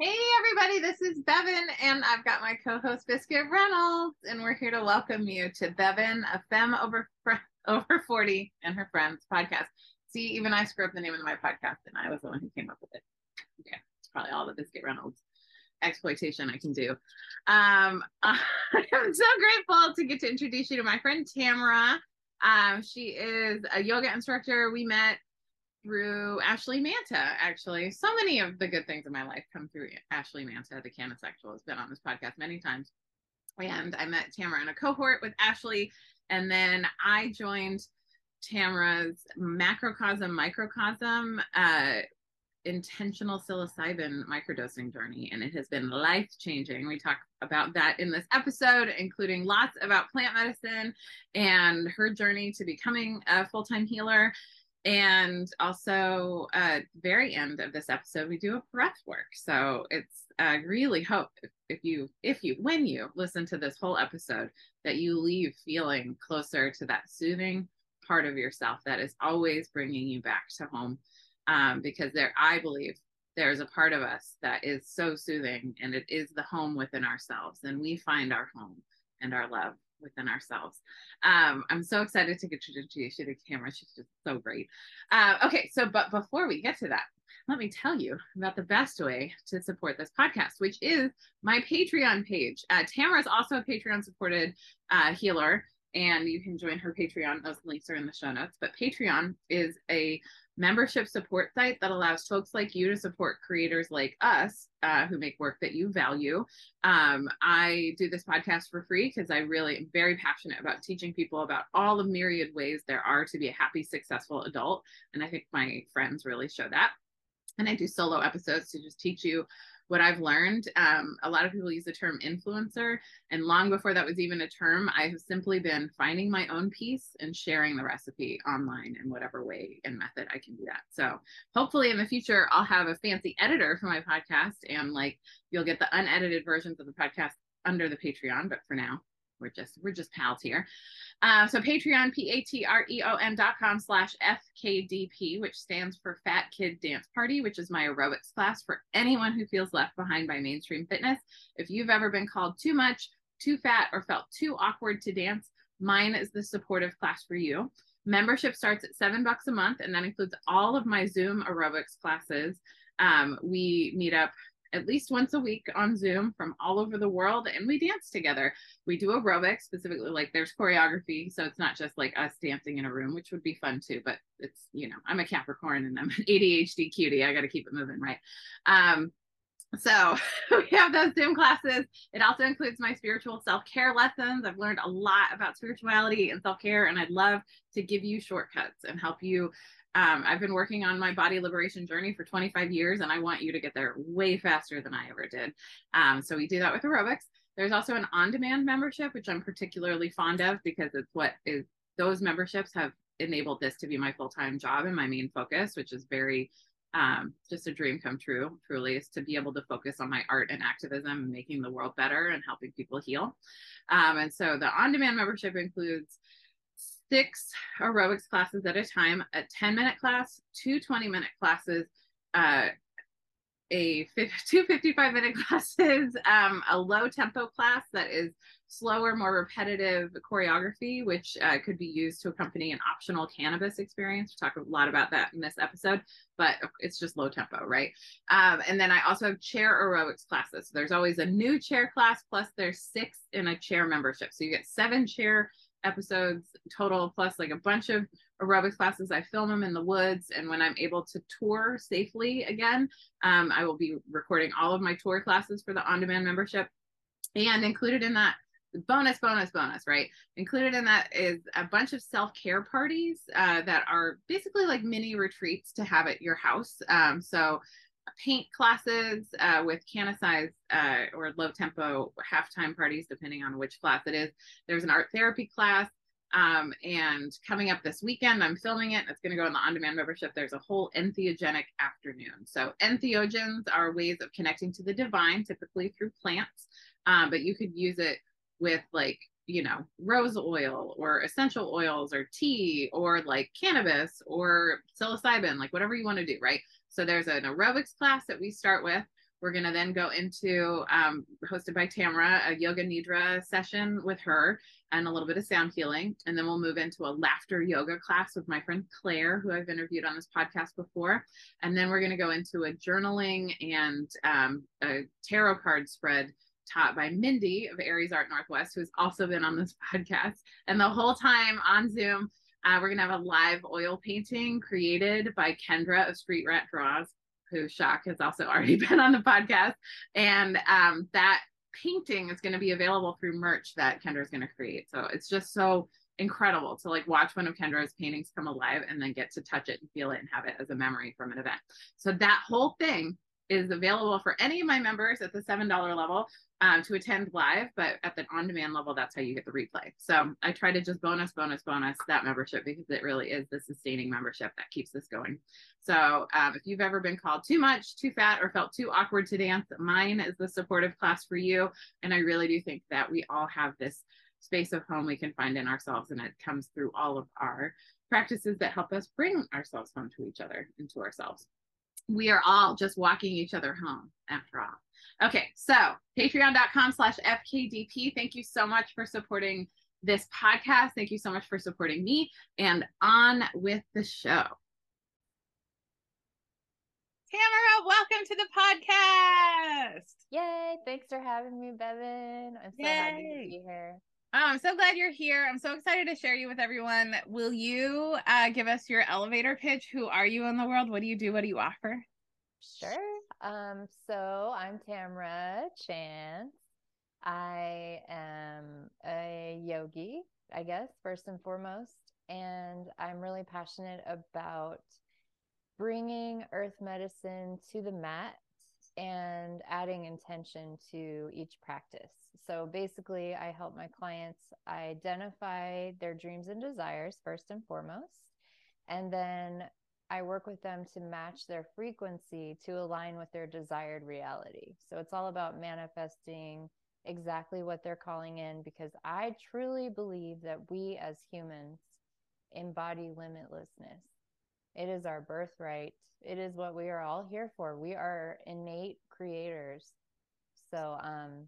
Hey everybody, this is Bevan, and I've got my co-host Biscuit Reynolds, and we're here to welcome you to Bevan, a femme over over forty, and her friends podcast. See, even I screwed up the name of my podcast, and I was the one who came up with it. Okay, it's probably all the Biscuit Reynolds exploitation I can do. Um, I'm so grateful to get to introduce you to my friend Tamara. Um, she is a yoga instructor. We met through Ashley Manta, actually. So many of the good things in my life come through Ashley Manta. The CannaSexual has been on this podcast many times. And I met Tamara in a cohort with Ashley. And then I joined Tamara's macrocosm, microcosm, uh, intentional psilocybin microdosing journey. And it has been life changing. We talk about that in this episode, including lots about plant medicine and her journey to becoming a full time healer and also uh very end of this episode we do a breath work. So it's i uh, really hope if, if you if you when you listen to this whole episode that you leave feeling closer to that soothing part of yourself that is always bringing you back to home. Um, because there i believe there's a part of us that is so soothing and it is the home within ourselves and we find our home and our love within ourselves. Um, I'm so excited to get to introduce you to Tamara. She's just so great. Uh, okay, so but before we get to that, let me tell you about the best way to support this podcast, which is my Patreon page. Uh, Tamara is also a Patreon supported uh, healer, and you can join her Patreon. Those links are in the show notes. But Patreon is a membership support site that allows folks like you to support creators like us uh, who make work that you value. Um, I do this podcast for free because I really am very passionate about teaching people about all the myriad ways there are to be a happy, successful adult. And I think my friends really show that. And I do solo episodes to just teach you what I've learned, um, a lot of people use the term influencer. And long before that was even a term, I have simply been finding my own piece and sharing the recipe online in whatever way and method I can do that. So hopefully in the future, I'll have a fancy editor for my podcast and like you'll get the unedited versions of the podcast under the Patreon. But for now, we're just we're just pals here. Uh, so Patreon, P-A-T-R-E-O-N dot com slash FKDP, which stands for Fat Kid Dance Party, which is my aerobics class for anyone who feels left behind by mainstream fitness. If you've ever been called too much, too fat, or felt too awkward to dance, mine is the supportive class for you. Membership starts at seven bucks a month, and that includes all of my Zoom aerobics classes. Um, we meet up at least once a week on Zoom from all over the world and we dance together. We do aerobics specifically, like there's choreography. So it's not just like us dancing in a room, which would be fun too, but it's, you know, I'm a Capricorn and I'm an ADHD cutie. I got to keep it moving, right? Um, so we have those Zoom classes. It also includes my spiritual self care lessons. I've learned a lot about spirituality and self care, and I'd love to give you shortcuts and help you um, I've been working on my body liberation journey for 25 years, and I want you to get there way faster than I ever did. Um, so we do that with aerobics. There's also an on-demand membership, which I'm particularly fond of because it's what is those memberships have enabled this to be my full-time job and my main focus, which is very um, just a dream come true, truly, is to be able to focus on my art and activism and making the world better and helping people heal. Um, and so the on-demand membership includes six aerobics classes at a time, a 10 minute class, two 20 minute classes, uh, a two 55 minute classes, um, a low tempo class that is slower, more repetitive choreography, which uh, could be used to accompany an optional cannabis experience. We talk a lot about that in this episode, but it's just low tempo, right? Um, and then I also have chair aerobics classes. So there's always a new chair class, plus there's six in a chair membership. So you get seven chair episodes total, plus like a bunch of aerobics classes. I film them in the woods. And when I'm able to tour safely again, um, I will be recording all of my tour classes for the on demand membership. And included in that, bonus, bonus, bonus, right? Included in that is a bunch of self care parties uh, that are basically like mini retreats to have at your house. Um, so paint classes uh, with Canisize uh, or low tempo halftime parties, depending on which class it is. There's an art therapy class. Um, and coming up this weekend, I'm filming it. It's going to go in the on demand membership. There's a whole entheogenic afternoon. So, entheogens are ways of connecting to the divine, typically through plants, um, but you could use it with like you know rose oil or essential oils or tea or like cannabis or psilocybin like whatever you want to do right so there's an aerobics class that we start with We're going to then go into, um, hosted by Tamara, a yoga nidra session with her and a little bit of sound healing. And then we'll move into a laughter yoga class with my friend Claire, who I've interviewed on this podcast before. And then we're going to go into a journaling and um, a tarot card spread taught by Mindy of Aries Art Northwest, who's also been on this podcast. And the whole time on Zoom, uh, we're going to have a live oil painting created by Kendra of Street Rat Draws who Shock has also already been on the podcast. And um, that painting is going to be available through merch that Kendra is going to create. So it's just so incredible to like watch one of Kendra's paintings come alive and then get to touch it and feel it and have it as a memory from an event. So that whole thing is available for any of my members at the $7 level um, to attend live, but at the on demand level, that's how you get the replay. So I try to just bonus, bonus, bonus that membership because it really is the sustaining membership that keeps this going. So um, if you've ever been called too much, too fat, or felt too awkward to dance, mine is the supportive class for you. And I really do think that we all have this space of home we can find in ourselves, and it comes through all of our practices that help us bring ourselves home to each other and to ourselves. We are all just walking each other home after all. Okay, so patreon.com slash FKDP. Thank you so much for supporting this podcast. Thank you so much for supporting me and on with the show. Tamara, welcome to the podcast. Yay. Thanks for having me, Bevan. I'm so Yay. happy to be here. Oh, I'm so glad you're here. I'm so excited to share you with everyone. Will you uh, give us your elevator pitch? Who are you in the world? What do you do? What do you offer? Sure. Um, so I'm Tamara Chance. I am a yogi, I guess, first and foremost. And I'm really passionate about bringing earth medicine to the mat and adding intention to each practice. So basically, I help my clients identify their dreams and desires first and foremost, and then I work with them to match their frequency to align with their desired reality. So it's all about manifesting exactly what they're calling in because I truly believe that we as humans embody limitlessness. It is our birthright. It is what we are all here for. We are innate creators. So, um,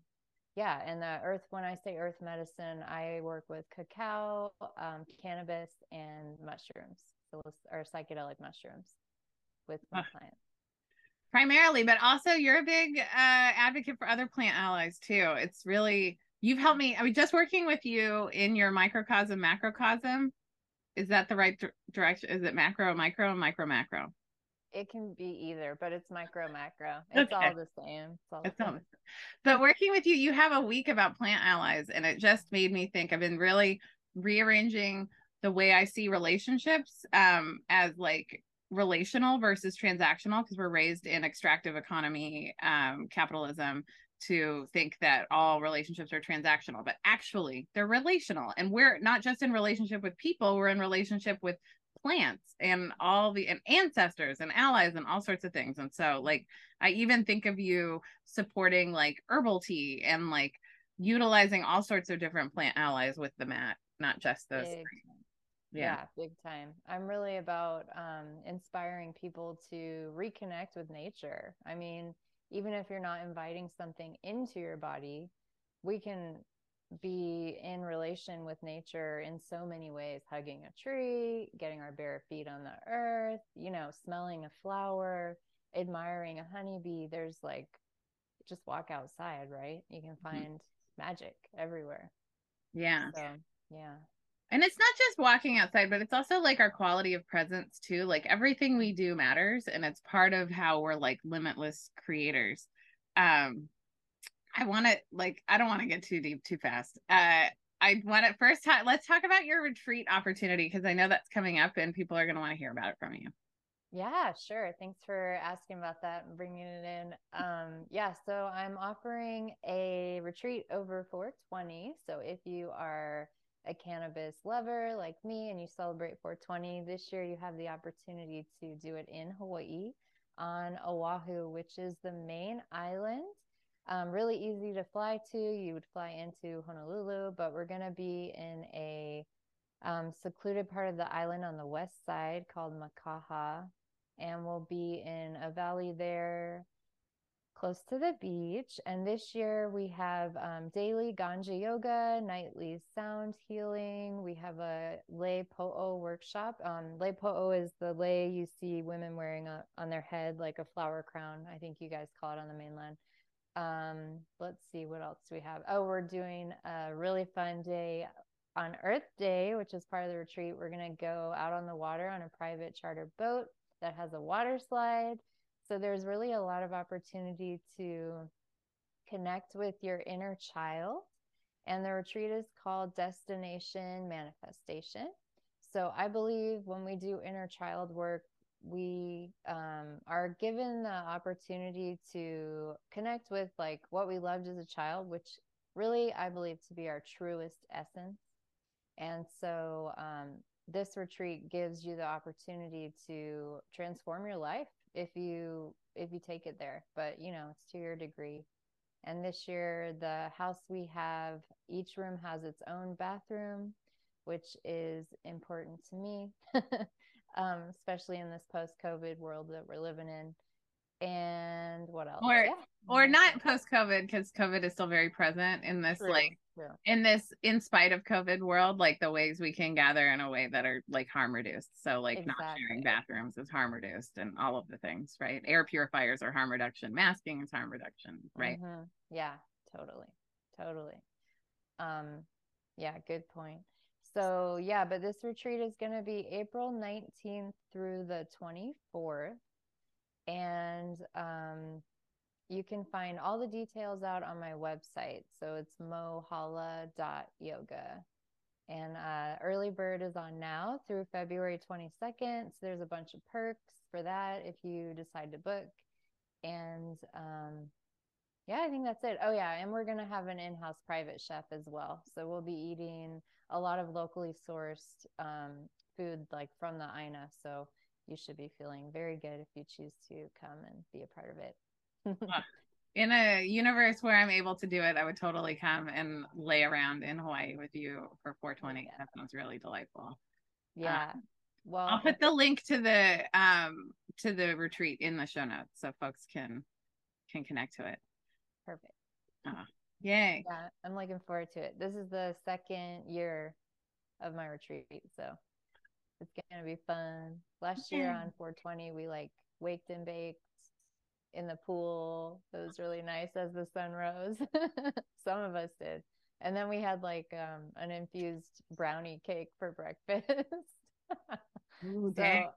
yeah, and the earth, when I say earth medicine, I work with cacao, um, cannabis, and mushrooms or psychedelic mushrooms with my clients primarily but also you're a big uh, advocate for other plant allies too it's really you've helped me i mean just working with you in your microcosm macrocosm is that the right direction? Is it macro micro micro macro? It can be either but it's micro macro. It's okay. all the same. It's all it's the same. but working with you you have a week about plant allies and it just made me think i've been really rearranging the way I see relationships um, as like relational versus transactional because we're raised in extractive economy um, capitalism to think that all relationships are transactional but actually they're relational. And we're not just in relationship with people we're in relationship with plants and all the and ancestors and allies and all sorts of things. And so like i even think of you supporting like herbal tea and like utilizing all sorts of different plant allies with the mat not just those yeah. yeah. big time. I'm really about um, inspiring people to reconnect with nature. I mean even if you're not inviting something into your body we can be in relation with nature in so many ways hugging a tree getting our bare feet on the earth you know smelling a flower admiring a honeybee there's like just walk outside right you can mm-hmm. find mm-hmm. magic everywhere yeah so yeah and it's not just walking outside but it's also like our quality of presence too like everything we do matters and it's part of how we're like limitless creators um i want to like i don't want to get too deep too fast uh i want to first ta- let's talk about your retreat opportunity because i know that's coming up and people are going to want to hear about it from you yeah, sure. Thanks for asking about that and bringing it in. Um, yeah, so I'm offering a retreat over 420. So if you are a cannabis lover like me and you celebrate 420 this year, you have the opportunity to do it in Hawaii on Oahu, which is the main island. Um, really easy to fly to. You would fly into Honolulu, but we're going to be in a um, secluded part of the island on the west side called Makaha. And we'll be in a valley there close to the beach. And this year we have um, daily Ganja yoga, nightly sound healing. We have a lei po'o workshop. Um, lei po'o is the lei you see women wearing a, on their head like a flower crown. I think you guys call it on the mainland. Um, let's see what else we have. Oh, we're doing a really fun day on Earth Day, which is part of the retreat. We're going to go out on the water on a private charter boat that has a water slide so there's really a lot of opportunity to connect with your inner child. And the retreat is called Destination Manifestation. So I believe when we do inner child work, we um, are given the opportunity to connect with like what we loved as a child, which really I believe to be our truest essence. And so um, this retreat gives you the opportunity to transform your life if you if you take it there but you know it's to your degree. And this year the house we have each room has its own bathroom which is important to me um, especially in this post covid world that we're living in and what else? Or yeah. or not post covid because covid is still very present in this True. like yeah. in this in spite of covid world like the ways we can gather in a way that are like harm reduced. So like exactly. not sharing bathrooms is harm reduced and all of the things right? Air purifiers are harm reduction. Masking is harm reduction right? Mm-hmm. yeah. Totally. Totally. Um yeah good point. So yeah but this retreat is going to be april 19th through the 24th and um you can find all the details out on my website. So it's mohala.yoga. And uh, early bird is on now through February 22nd. So there's a bunch of perks for that if you decide to book. And um, yeah, I think that's it. Oh, yeah. And we're going to have an in house private chef as well. So we'll be eating a lot of locally sourced um, food like from the INA. So you should be feeling very good if you choose to come and be a part of it. in a universe where I'm able to do it, I would totally come and lay around in Hawaii with you for 420. Yeah. That sounds really delightful. Yeah. Um, well, I'll put the link to the um to the retreat in the show notes so folks can can connect to it. Perfect. Uh, yay. Yeah, I'm looking forward to it. This is the second year of my retreat, so it's gonna be fun. Last year on 420, we like waked and baked in the pool. It was really nice as the sun rose. Some of us did. And then we had like um, an infused brownie cake for breakfast. Ooh, so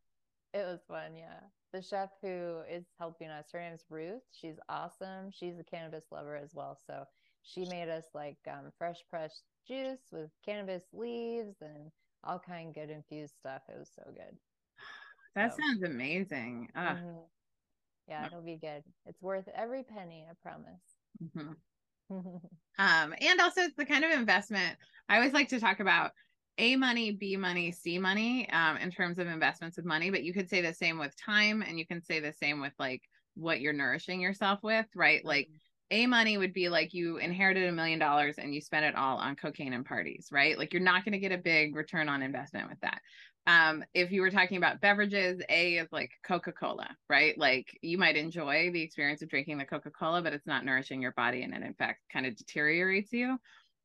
it was fun, yeah. The chef who is helping us, her name's Ruth. She's awesome. She's a cannabis lover as well. So she made us like um, fresh pressed juice with cannabis leaves and all kind of good infused stuff. It was so good. That so. sounds amazing. Mm-hmm yeah, it'll be good. It's worth every penny, I promise. Mm-hmm. um, and also it's the kind of investment I always like to talk about a money, B money, C money, um, in terms of investments with money, but you could say the same with time and you can say the same with like what you're nourishing yourself with, right? Like mm-hmm. A money would be like you inherited a million dollars and you spent it all on cocaine and parties, right? Like you're not going to get a big return on investment with that. Um, if you were talking about beverages, A is like Coca Cola, right? Like you might enjoy the experience of drinking the Coca Cola, but it's not nourishing your body and it, in fact, kind of deteriorates you.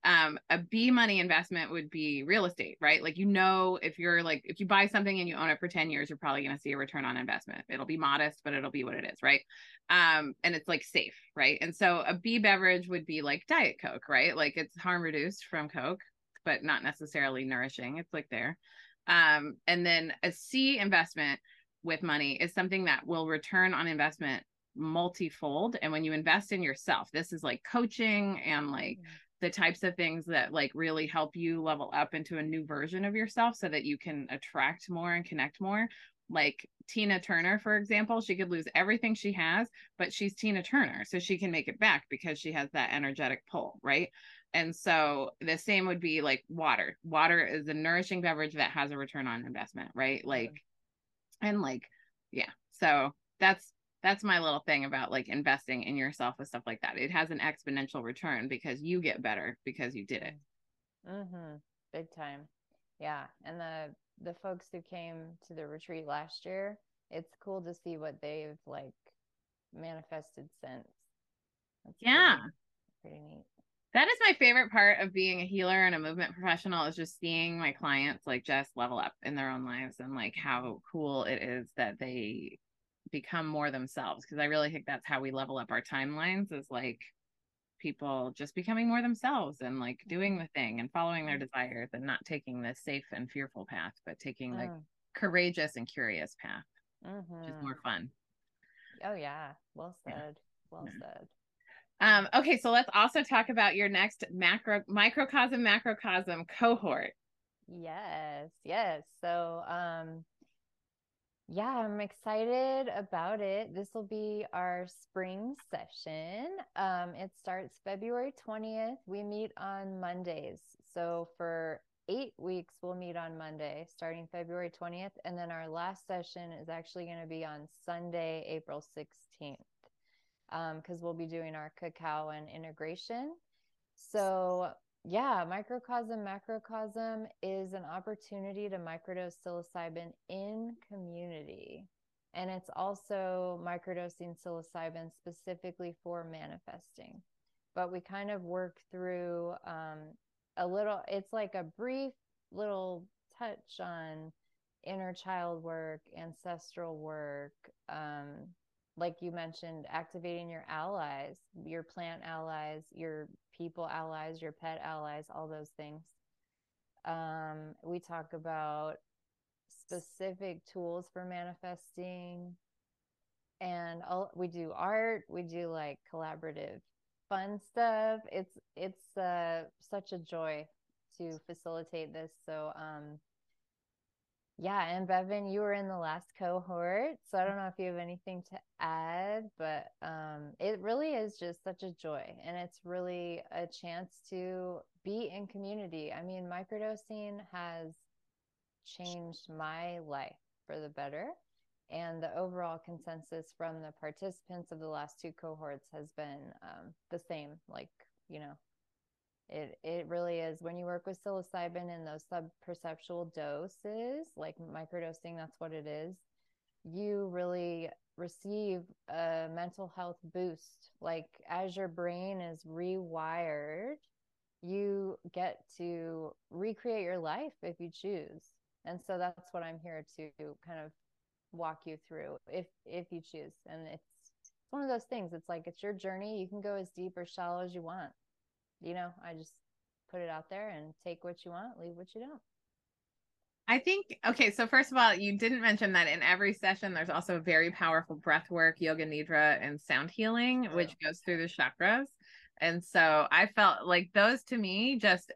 Um, a B money investment would be real estate, right? Like, you know, if you're like, if you buy something and you own it for 10 years, you're probably going to see a return on investment. It'll be modest, but it'll be what it is, right? Um, and it's like safe, right? And so a B beverage would be like Diet Coke, right? Like it's harm reduced from Coke, but not necessarily nourishing. It's like there. Um, and then a C investment with money is something that will return on investment multifold. And when you invest in yourself, this is like coaching and like mm-hmm. The types of things that like really help you level up into a new version of yourself so that you can attract more and connect more. Like Tina Turner, for example, she could lose everything she has, but she's Tina Turner. So she can make it back because she has that energetic pull, right? And so the same would be like water. Water is a nourishing beverage that has a return on investment, right? Like, and like, yeah. So that's that's my little thing about like investing in yourself with stuff like that. It has an exponential return because you get better because you did it. Mm-hmm. Big time. Yeah. And the the folks who came to the retreat last year, it's cool to see what they've like manifested since That's Yeah. pretty, pretty neat. That is my favorite part of being a healer and a movement professional is just seeing my clients like just level up in their own lives and like how cool it is that they become more themselves because I really think that's how we level up our timelines is like people just becoming more themselves and like doing the thing and following their desires and not taking the safe and fearful path but taking like Mm, courageous and curious path which is more fun. Oh yeah, well Yeah. said. Well Yeah. said. Um, okay, so let's also talk about your next macro microcosm macrocosm cohort. Yes, yes. So, um, yeah, I'm excited about it. This will be our spring session. Um, it starts February 20th. We meet on Mondays. So for eight weeks, we'll meet on Monday, starting February 20th. And then our last session is actually going to be on Sunday, April 16th, because we'll be doing our cacao and integration. So yeah, microcosm, macrocosm is an opportunity to microdose psilocybin in community. And it's also microdosing psilocybin specifically for manifesting. But we kind of work through um, a little, it's like a brief little touch on inner child work, ancestral work, um, like you mentioned, activating your allies, your plant allies, your people allies, your pet allies, all those things. Um, we talk about specific tools for manifesting, and all, we do art. We do like collaborative, fun stuff. It's it's uh, such a joy to facilitate this. So, um, yeah, and Bevan, you were in the last cohort, so I don't know if you have anything to add, but um, it really is just such a joy, and it's really a chance to be in community. I mean, microdosing has changed my life for the better, and the overall consensus from the participants of the last two cohorts has been um, the same. Like, you know, it it really is when you work with psilocybin in those sub perceptual doses, like microdosing, that's what it is. You really receive a mental health boost. Like as your brain is rewired, you get to recreate your life if you choose. And so that's what I'm here to kind of walk you through if if you choose. And it's it's one of those things. It's like it's your journey. You can go as deep or shallow as you want you know, I just put it out there and take what you want, leave what you don't. I think okay, so first of all, you didn't mention that in every session there's also very powerful breath work, yoga nidra, and sound healing, True. which goes through the chakras. And so I felt like those to me just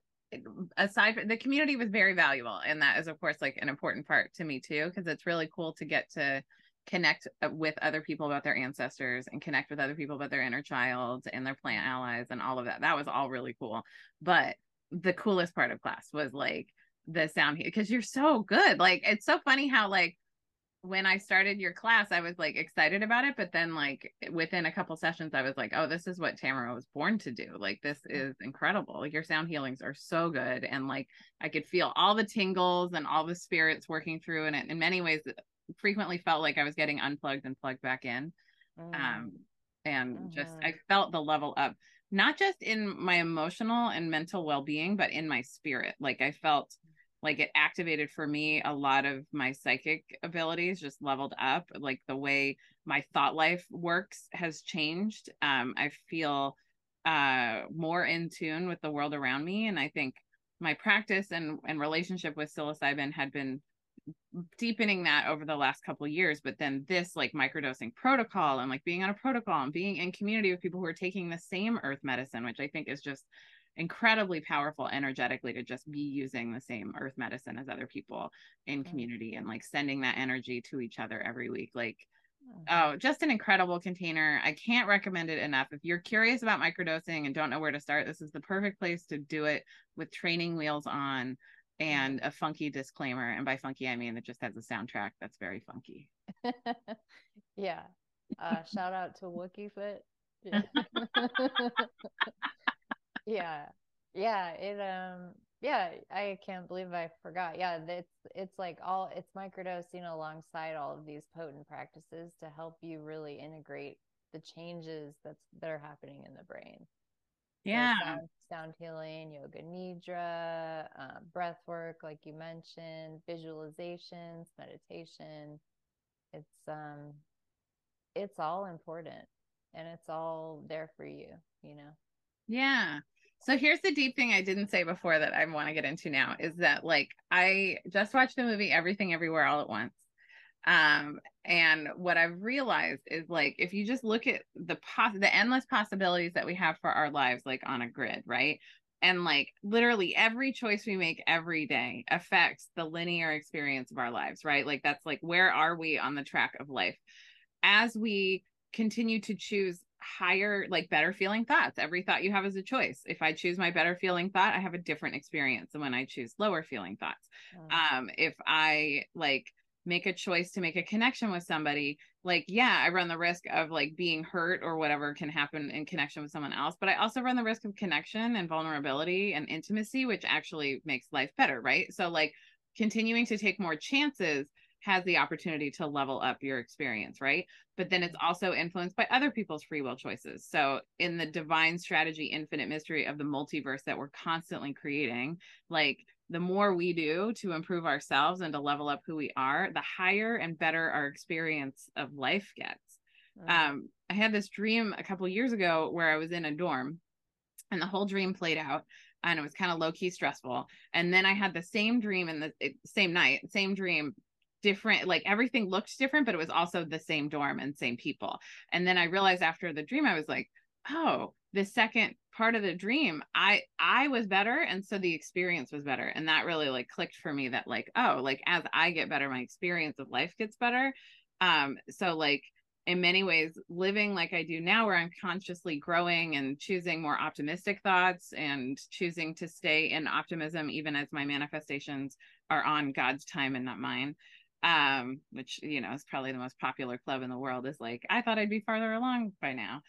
aside from the community was very valuable. And that is of course like an important part to me too, because it's really cool to get to connect uh, with other people about their ancestors and connect with other people about their inner child and their plant allies and all of that. That was all really cool. But the coolest part of class was like the sound because you're so good. Like it's so funny how like when I started your class, I was like excited about it, but then like within a couple sessions, I was like, oh, this is what Tamara was born to do. Like this is incredible. Like your sound healings are so good, and like I could feel all the tingles and all the spirits working through, and it in many ways frequently felt like I was getting unplugged and plugged back in. Mm. Um, and just Mhm. I felt the level up, not just in my emotional and mental well being, but in my spirit. Like I felt like it activated for me a lot of my psychic abilities just leveled up like the way my thought life works has changed um i feel uh more in tune with the world around me and i think my practice and and relationship with psilocybin had been deepening that over the last couple of years but then this like microdosing protocol and like being on a protocol and being in community with people who are taking the same earth medicine which i think is just incredibly powerful energetically to just be using the same earth medicine as other people in Mm. community and like sending that energy to each other every week like Mhm. oh just an incredible container i can't recommend it enough if you're curious about microdosing and don't know where to start this is the perfect place to do it with training wheels on and a funky disclaimer and by funky i mean it just has a soundtrack that's very funky yeah. Uh, shout out to Wookiefoot. Yeah. yeah. Yeah. It, um, yeah, I can't believe I forgot. Yeah, it's it's like all it's microdosing alongside all of these potent practices to help you really integrate the changes that's that are happening in the brain. Yeah. Sound, sound, healing, yoga nidra, uh, breath work, like you mentioned, visualizations, meditation. It's um, it's all important, and it's all there for you. You know. Yeah. So here's the deep thing I didn't say before that I want to get into now is that like I just watched the movie Everything Everywhere All at Once. Um, and what I've realized is like if you just look at the pos- the endless possibilities that we have for our lives like on a grid, right? And like literally every choice we make every day affects the linear experience of our lives, right? Like that's like where are we on the track of life? As we continue to choose higher like better feeling thoughts every thought you have is a choice if i choose my better feeling thought i have a different experience than when i choose lower feeling thoughts mm. um if i like make a choice to make a connection with somebody like yeah i run the risk of like being hurt or whatever can happen in connection with someone else but i also run the risk of connection and vulnerability and intimacy which actually makes life better right so like continuing to take more chances has the opportunity to level up your experience, right? But then it's also influenced by other people's free will choices. So, in the divine strategy, infinite mystery of the multiverse that we're constantly creating, like the more we do to improve ourselves and to level up who we are, the higher and better our experience of life gets. Mm-hmm. Um, I had this dream a couple years ago where I was in a dorm and the whole dream played out and it was kind of low key stressful. And then I had the same dream in the same night, same dream different like everything looked different but it was also the same dorm and same people and then i realized after the dream i was like oh the second part of the dream i i was better and so the experience was better. And that really like clicked for me that like oh like as i get better my experience of life gets better. Um so like in many ways living like i do now where i'm consciously growing and choosing more optimistic thoughts and choosing to stay in optimism even as my manifestations are on god's time and not mine um which you know is probably the most popular club in the world is like i thought i'd be farther along by now.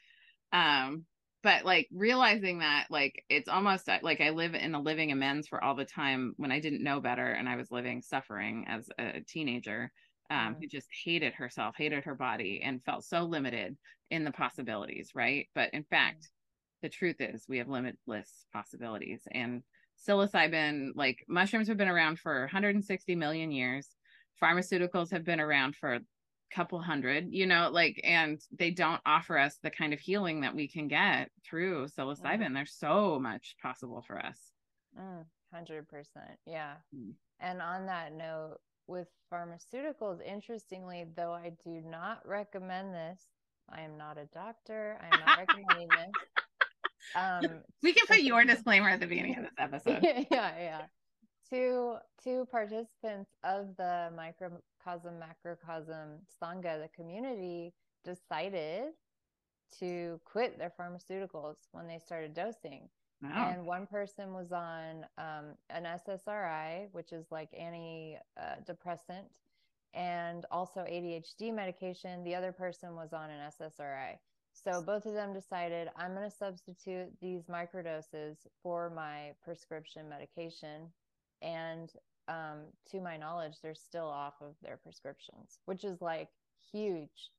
Um but like realizing that like it's almost uh, like i live in a living amends for all the time when i didn't know better and i was living suffering as a teenager um who just hated herself hated her body and felt so limited in the possibilities right? But in fact the truth is we have limitless possibilities and psilocybin like mushrooms have been around for 160 million years. Pharmaceuticals have been around for couple hundred you know like and they don't offer us the kind of healing that we can get through psilocybin. Mm. there's so much possible for us. Mm, 100% yeah. Mm. and on that note with pharmaceuticals interestingly though i do not recommend this i am not a doctor i'm not recommending this um we can put your disclaimer at the beginning of this episode. yeah yeah two two participants of the microcosm macrocosm sangha the community decided to quit their pharmaceuticals when they started dosing. Wow. and one person was on um, an ssri which is like antidepressant and also adhd medication. The other person was on an ssri so both of them decided i'm going to substitute these microdoses for my prescription medication and um, to my knowledge they're still off of their prescriptions which is like huge.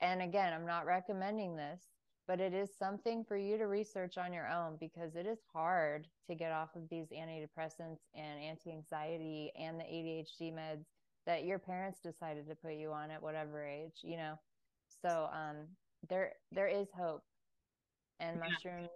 And again i'm not recommending this but it is something for you to research on your own because it is hard to get off of these antidepressants and anti-anxiety and the adhd meds that your parents decided to put you on at whatever age you know? So um there there is hope. And yeah. mushrooms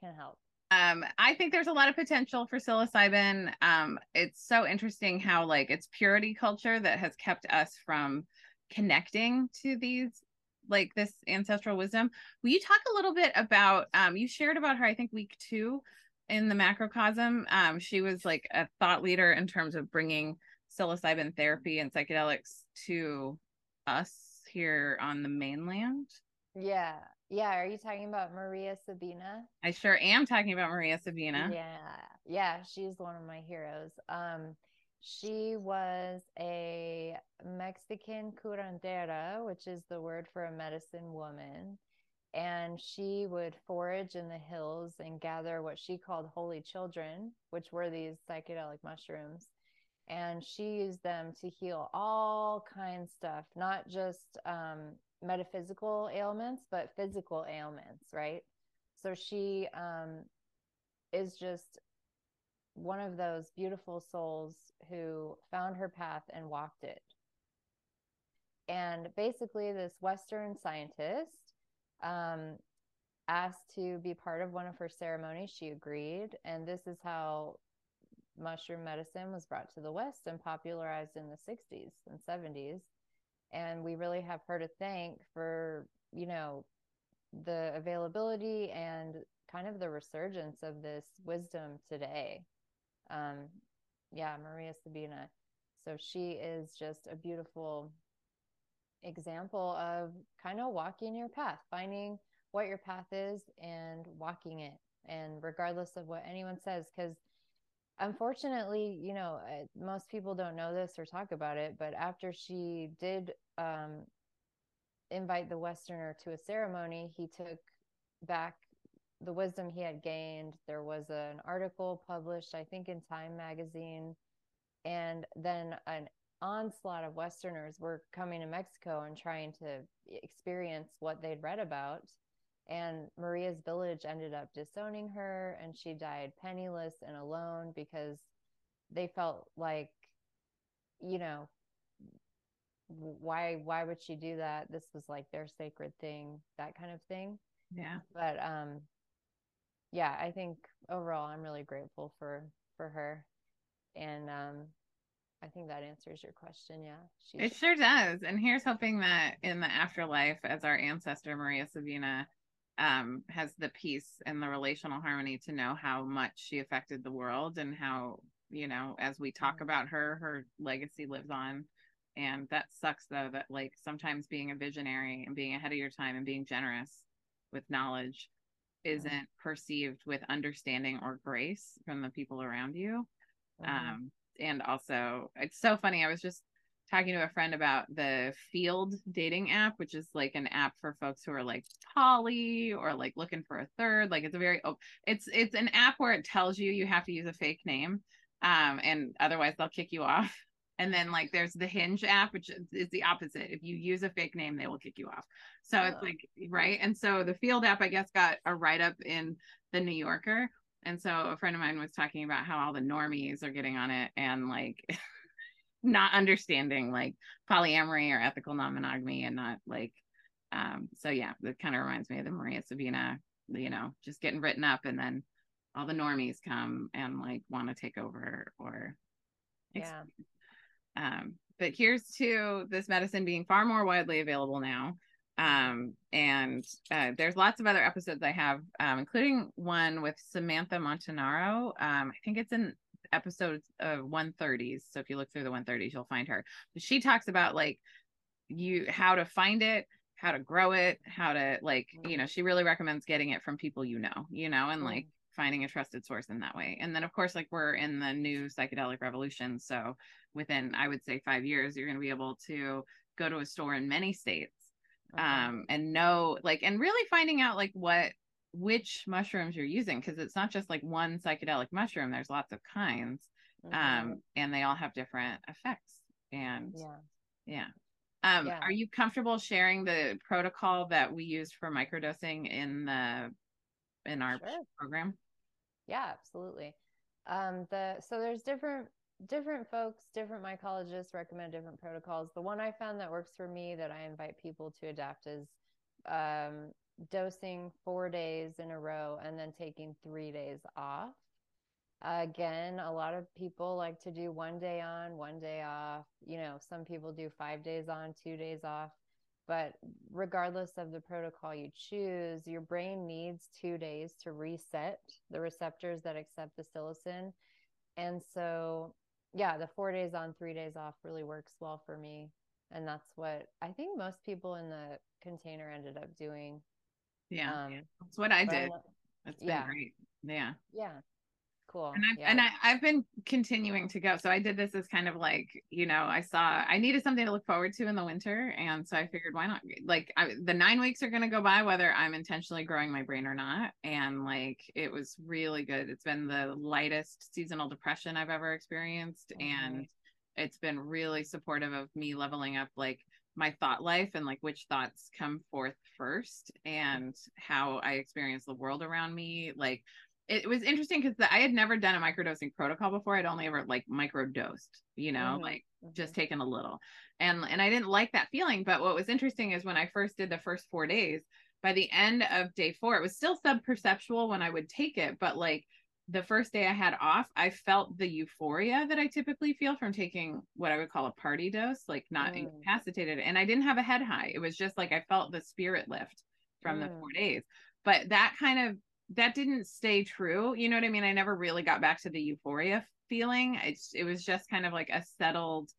can help um i think there's a lot of potential for psilocybin. Um it's so interesting how like it's purity culture that has kept us from connecting to these like this ancestral wisdom. Will you talk a little bit about um you shared about her i think week two in the macrocosm. Um she was like a thought leader in terms of bringing psilocybin therapy and psychedelics to us here on the mainland. Yeah yeah, are you talking about Maria Sabina? I sure am talking about Maria Sabina. Yeah. Yeah, she's one of my heroes. Um she was a Mexican curandera, which is the word for a medicine woman. And she would forage in the hills and gather what she called holy children, which were these psychedelic mushrooms. And she used them to heal all kinds of stuff, not just um, metaphysical ailments, but physical ailments, right? So she um, is just one of those beautiful souls who found her path and walked it. And basically, this Western scientist um, asked to be part of one of her ceremonies. She agreed. And this is how mushroom medicine was brought to the West and popularized in the 60s and 70s. And we really have her to thank for, you know, the availability and kind of the resurgence of this wisdom today. Um, yeah, Maria Sabina. So she is just a beautiful example of kind of walking your path, finding what your path is and walking it. And regardless of what anyone says, because unfortunately, you know, uh, most people don't know this or talk about it, but after she did um, invite the Westerner to a ceremony, he took back the wisdom he had gained. There was an article published, I think, in Time magazine, and then an onslaught of Westerners were coming to Mexico and trying to experience what they'd read about. And Maria's village ended up disowning her, and she died penniless and alone because they felt like, you know, why why would she do that? This was like their sacred thing, that kind of thing. Yeah. But um, yeah, I think overall, I'm really grateful for for her, and um, I think that answers your question. Yeah. She's... It sure does. And here's hoping that in the afterlife, as our ancestor Maria Sabina um, has the peace and the relational harmony to know how much she affected the world and how, you know, as we talk mm-hmm. about her, her legacy lives on. And that sucks though, that like sometimes being a visionary and being ahead of your time and being generous with knowledge isn't perceived with understanding or grace from the people around you. Mm-hmm. Um, and also it's so funny. I was just talking to a friend about the Feeld dating app, which is like an app for folks who are like poly or like looking for a third. Like it's a very it's it's an app where it tells you you have to use a fake name, um, and otherwise they'll kick you off. And then like there's the Hinge app, which is the opposite. If you use a fake name, they will kick you off. So oh. it's like right. And so the Feeld app, I guess, got a write up in the New Yorker and so a friend of mine was talking about how all the normies are getting on it and like not understanding like polyamory or ethical non-monogamy and not like um so yeah that kind of reminds me of the Maria Sabina, you know, just getting written up and then all the normies come and like want to take over or yeah. Um, but here's to this medicine being far more widely available now. Um and uh, there's lots of other episodes i have um including one with samantha montanaro. Um i think it's in episodes of 130s so if you look through the 130s you'll find her. She talks about like you how to find it how to grow it how to like you know she really recommends getting it from people you know you know and like finding a trusted source in that way. And then of course like we're in the new psychedelic revolution. So within i would say five years you're going to be able to go to a store in many states um and know like and really finding out like what which mushrooms you're using because it's not just like one psychedelic mushroom there's lots of kinds mm-hmm. um and they all have different effects and yeah yeah um yeah. are you comfortable sharing the protocol that we used for microdosing in the in our sure. program yeah absolutely um the so there's different different folks, different mycologists recommend different protocols. The one I found that works for me that I invite people to adapt is um, dosing four days in a row and then taking three days off. again, a lot of people like to do one day on, one day off. You know, some people do five days on, two days off. But regardless of the protocol you choose, your brain needs two days to reset the receptors that accept the psilocin. And so yeah, the four days on, three days off really works well for me. And that's what I think most people in the container ended up doing. Yeah. Um, that's what I did. That's been yeah. great. Yeah. Yeah cool. And I've, yeah. and I, I've been continuing to go. So I did this as kind of like, you know, I saw I needed something to look forward to in the winter. And so I figured, why not? Like I, the nine weeks are going to go by, whether I'm intentionally growing my brain or not. And like, it was really good. It's been the lightest seasonal depression I've ever experienced. And it's been really supportive of me leveling up like my thought life and like which thoughts come forth first and how I experience the world around me. Like it was interesting because I had never done a microdosing protocol before. I'd only ever like microdosed, you know, mm-hmm. like mm-hmm. just taken a little. And and I didn't like that feeling. But what was interesting is when I first did the first four days, by the end of day four, it was still sub perceptual when I would take it, but like the first day I had off, I felt the euphoria that I typically feel from taking what I would call a party dose, like not mm. incapacitated. And I didn't have a head high. It was just like I felt the spirit lift from mm. the four days. But that kind of that didn't stay true. You know what I mean? I never really got back to the euphoria feeling. It's it was just kind of like a settled,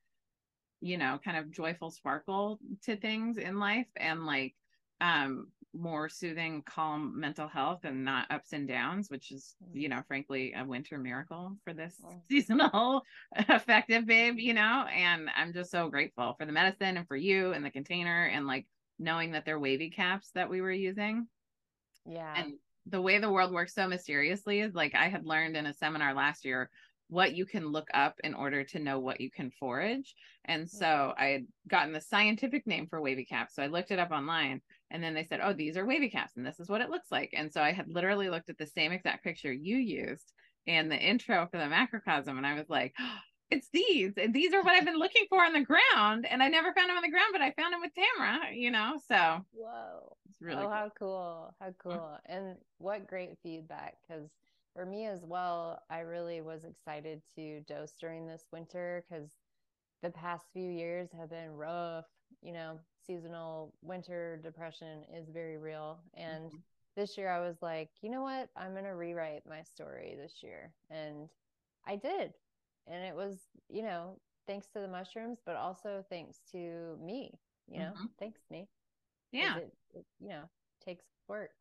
you know, kind of joyful sparkle to things in life. And like um more soothing, calm mental health and not ups and downs, which is, mm. you know, frankly, a winter miracle for this seasonal affective babe, you know. And I'm just so grateful for the medicine and for you and the container and like knowing that they're wavy caps that we were using. Yeah. And the way the world works so mysteriously is like I had learned in a seminar last year what you can look up in order to know what you can forage. And so mm-hmm. I had gotten the scientific name for wavy caps. So I looked it up online and then they said, oh, these are wavy caps and this is what it looks like. And so I had literally looked at the same exact picture you used in the intro for the macrocosm. And I was like, oh, it's these. And these are what I've been looking for on the ground. And I never found them on the ground, but I found them with Tamara, you know? So, whoa. It's really oh, cool. how cool. How cool. And what great feedback. Because for me as well, I really was excited to dose during this winter because the past few years have been rough. You know, seasonal winter depression is very real. And mm-hmm. this year I was like, you know what? I'm going to rewrite my story this year. And I did. And it was, you know, thanks to the mushrooms, but also thanks to me, you know, mm-hmm. thanks me. Yeah. It, it, you know, takes work.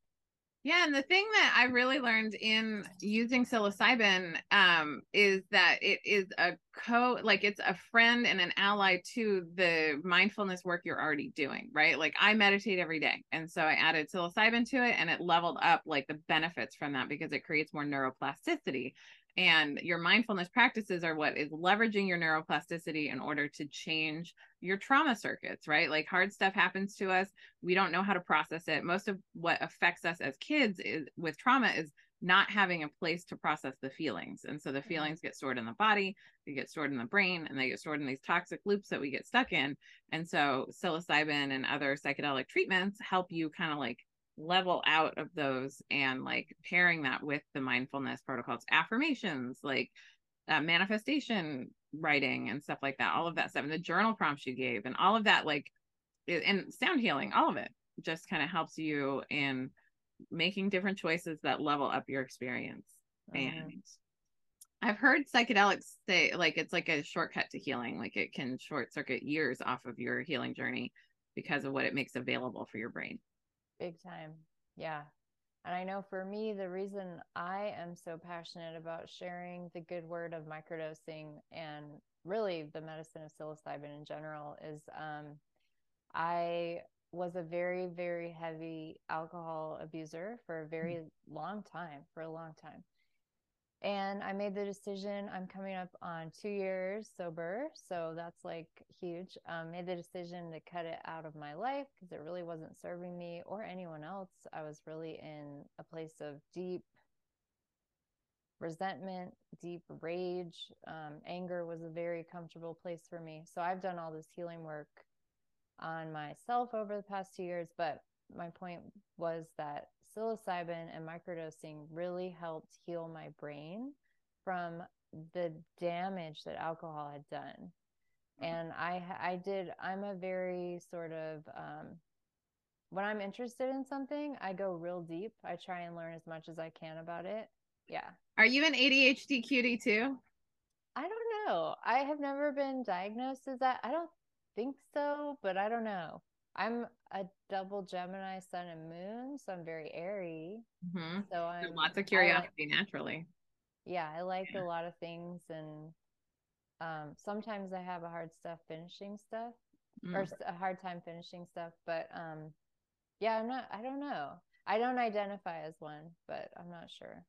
Yeah, and the thing that I really learned in using psilocybin um, is that it is a co like it's a friend and an ally to the mindfulness work you're already doing, right? Like I meditate every day, and so I added psilocybin to it, and it leveled up like the benefits from that because it creates more neuroplasticity and your mindfulness practices are what is leveraging your neuroplasticity in order to change your trauma circuits, right? Like hard stuff happens to us. We don't know how to process it. Most of what affects us as kids is with trauma is not having a place to process the feelings. And so the mm-hmm. feelings get stored in the body, they get stored in the brain, and they get stored in these toxic loops that we get stuck in. And so psilocybin and other psychedelic treatments help you kind of like level out of those and like pairing that with the mindfulness protocols affirmations like uh, manifestation writing and stuff like that all of that stuff and the journal prompts you gave and all of that like and sound healing all of it just kind of helps you in making different choices that level up your experience mm-hmm. and I've heard psychedelics say like it's like a shortcut to healing. Like it can short circuit years off of your healing journey because of what it makes available for your brain. Big time. Yeah. And I know for me, the reason I am so passionate about sharing the good word of microdosing and really the medicine of psilocybin in general is um, I was a very, very heavy alcohol abuser for a very mm-hmm. long time, for a long time and I made the decision. I'm coming up on two years sober, so that's like huge. Um, made the decision to cut it out of my life because it really wasn't serving me or anyone else. I was really in a place of deep resentment, deep rage. Um, anger was a very comfortable place for me. So I've done all this healing work on myself over the past two years, but my point was that psilocybin and microdosing really helped heal my brain from the damage that alcohol had done. Mm-hmm. And I I did I'm a very sort of um when I'm interested in something, I go real deep. I try and learn as much as I can about it. Yeah. Are you an ADHD cutie too? I don't know. I have never been diagnosed as that. I don't think so, but I don't know. I'm a double Gemini sun and moon, so I'm very airy. Mm-hmm. So I'm lots of curiosity like, naturally. Yeah, I like yeah. a lot of things, and um, sometimes I have a hard stuff finishing stuff, mm. or a hard time finishing stuff. But um, yeah, I'm not. I don't know. I don't identify as one, but I'm not sure.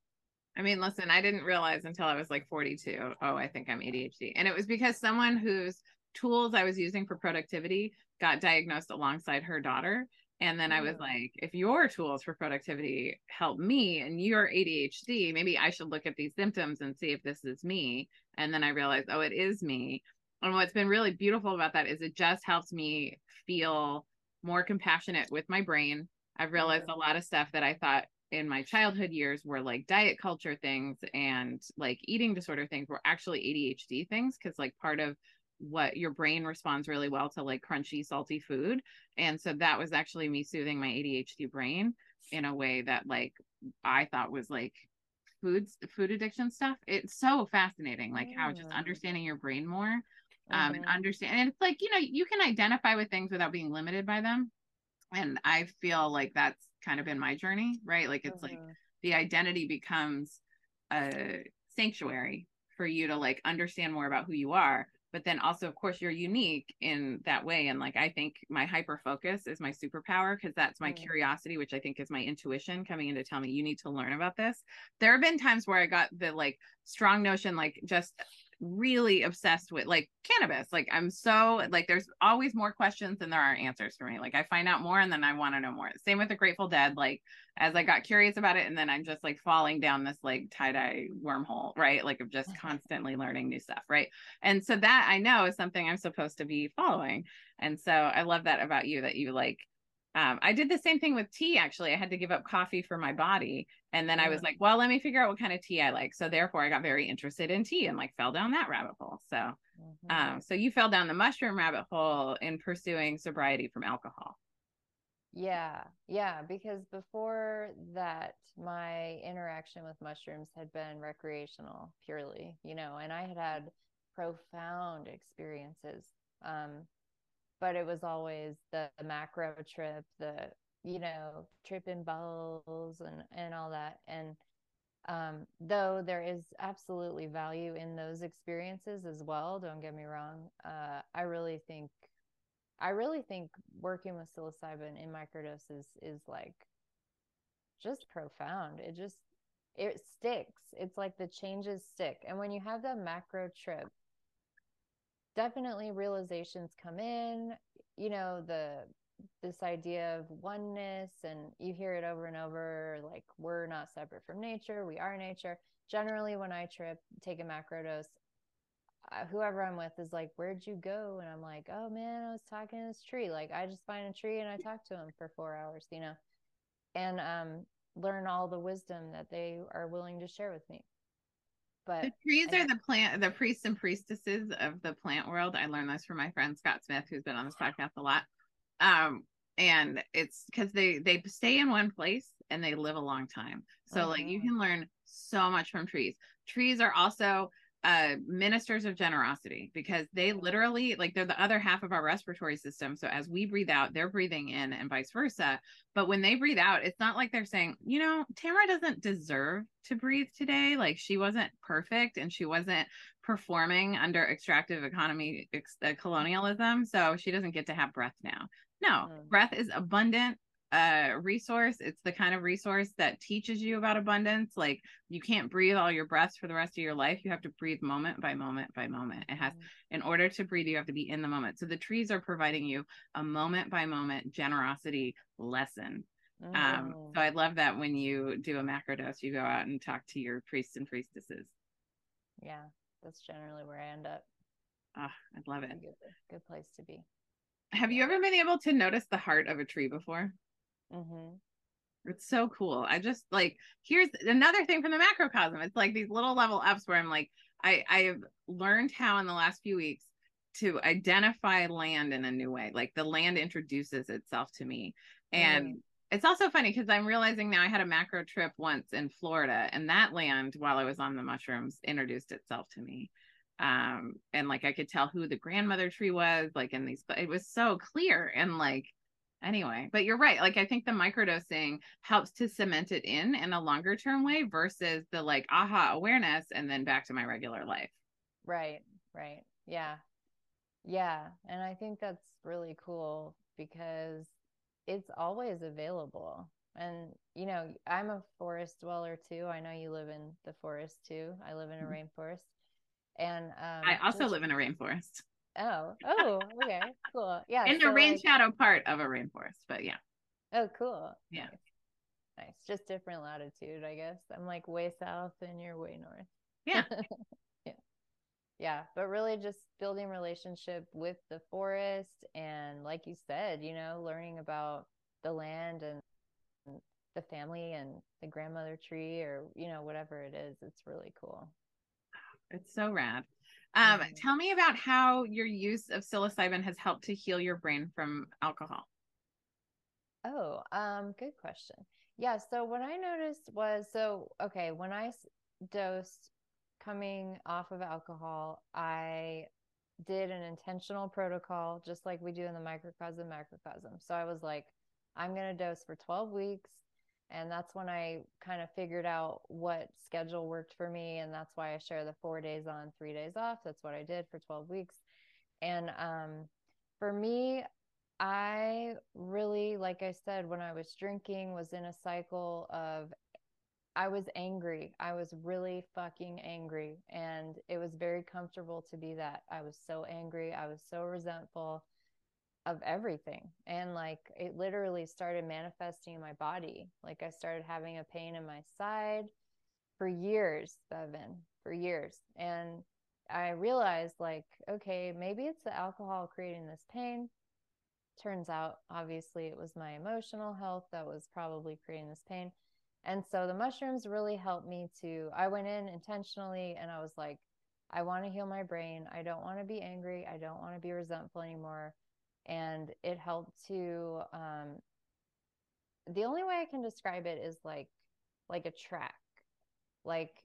I mean, listen, I didn't realize until I was like 42. Oh, I think I'm ADHD, and it was because someone who's tools I was using for productivity got diagnosed alongside her daughter. And then I was Mm. like, if your tools for productivity help me and you're ADHD, maybe I should look at these symptoms and see if this is me. And then I realized, oh, it is me. And what's been really beautiful about that is it just helps me feel more compassionate with my brain. I've realized Mhm. a lot of stuff that I thought in my childhood years were like diet culture things and like eating disorder things were actually ADHD things because like part of what your brain responds really well to like crunchy salty food. And so that was actually me soothing my ADHD brain in a way that like I thought was like foods food addiction stuff. It's so fascinating like how just understanding your brain more um and Mhm. understand and it's like you know you can identify with things without being limited by them. And i feel like that's kind of been my journey right? Like it's like Mhm. the identity becomes a sanctuary for you to like understand more about who you are but then also of course you're unique in that way and like i think my hyper focus is my superpower because that's my Mm. curiosity which i think is my intuition coming in to tell me you need to learn about this there have been times where i got the like strong notion like just really obsessed with like cannabis. Like i'm so like there's always more questions than there are answers for me. Like i find out more and then i want to know more. Same with the grateful dead like as i got curious about it and then i'm just like falling down this like tie-dye wormhole right? Like of just mm-hmm. constantly learning new stuff right? And so that i know is something i'm supposed to be following. And so i love that about you that you like um, I did the same thing with tea. Actually, I had to give up coffee for my body, and then I was Mm. like, "Well, let me figure out what kind of tea I like." So therefore, I got very interested in tea and like fell down that rabbit hole. So, Mhm. um, so you fell down the mushroom rabbit hole in pursuing sobriety from alcohol. Yeah, yeah, because before that, my interaction with mushrooms had been recreational purely, you know, and I had had profound experiences. Um, but it was always the, the macro trip, the, you know, tripping balls and and all that. And um, though there is absolutely value in those experiences as well, don't get me wrong. Uh, I really think I really think working with psilocybin in microdoses is like just profound. It just it sticks. It's like the changes stick. And when you have that macro trip, definitely realizations come in, you know, the this idea of oneness and you hear it over and over like we're not separate from nature, we are nature. Generally when I trip, take a macro dose, uh, whoever I'm with is like, "Where'd you go?" And I'm like, "Oh man, I was talking to this tree. Like, I just find a tree and I talk to him for four hours, you know, and um, learn all the wisdom that they are willing to share with me." But The trees are the plant, the priests and priestesses of the plant world. I learned this from my friend Scott Smith, who's been on this podcast a lot. Um, and it's because they they stay in one place and they live a long time. So like you Mhm. can learn so much from trees. Trees are also uh ministers of generosity because they literally like they're the other half of our respiratory system. So as we breathe out they're breathing in and vice versa. But when they breathe out it's not like they're saying you know tamara doesn't deserve to breathe today. Like she wasn't perfect and she wasn't performing under extractive economy ex- uh, colonialism. So she doesn't get to have breath now. No Mm. breath is abundant uh resource. It's the kind of resource that teaches you about abundance. Like you can't breathe all your breaths for the rest of your life. You have to breathe moment by moment by moment. It has in order to breathe you have to be in the moment. So the trees are providing you a moment by moment generosity lesson. Um Mm. so i love that when you do a macrodose you go out and talk to your priests and priestesses. Yeah, that's generally where I end up. oh i love it. good, good place to be. have you ever been able to notice the heart of a tree before hmm It's so cool. I just like here's another thing from the macrocosm. It's like these little level ups where I'm like, I I have learned how in the last few weeks to identify land in a new way. Like the land introduces itself to me. And Mm. it's also funny because I'm realizing now I had a macro trip once in Florida, and that land, while I was on the mushrooms, introduced itself to me. Um, and like I could tell who the grandmother tree was, like in these, it was so clear and like anyway but you're right like i think the microdosing helps to cement it in in a longer term way versus the like aha awareness and then back to my regular life Right, right. Yeah. Yeah. And I think that's really cool because it's always available. And, you know, I'm a forest dweller too. I know you live in the forest too. I live in a Mhm. rainforest. And um, i also just- live in a rainforest Oh, oh, okay, cool. Yeah. In the rain like- shadow part of a rainforest, but yeah. Oh, cool. Yeah. Nice. Nice. Just different latitude, I guess. I'm like way south and you're way north. Yeah. yeah. Yeah. But really just building relationship with the forest and like you said, you know, learning about the land and the family and the grandmother tree or, you know, whatever it is. It's really cool. It's so rad. Um, Mhm. tell me about how your use of psilocybin has helped to heal your brain from alcohol. Oh, um, good question. Yeah, so what I noticed was so okay, when I dosed coming off of alcohol, I did an intentional protocol just like we do in the microcosm macrocosm. So I was like, I'm going to dose for 12 weeks. And that's when I kind of figured out what schedule worked for me. And that's why I share the four days on, three days off. That's what I did for 12 weeks. And um, for me, I really, like I said, when I was drinking, was in a cycle of I was angry. I was really fucking angry. And it was very comfortable to be that. I was so angry. I was so resentful of everything. And like it literally started manifesting in my body. Like I started having a pain in my side for years, Bevan, for years. And I realized, like, okay, maybe it's the alcohol creating this pain. Turns out, obviously, it was my emotional health that was probably creating this pain. And so the mushrooms really helped me to, I went in intentionally and I was like, I want to heal my brain. I don't want to be angry. I don't want to be resentful anymore. And it helped to, um, the only way I can describe it is like, like a track. Like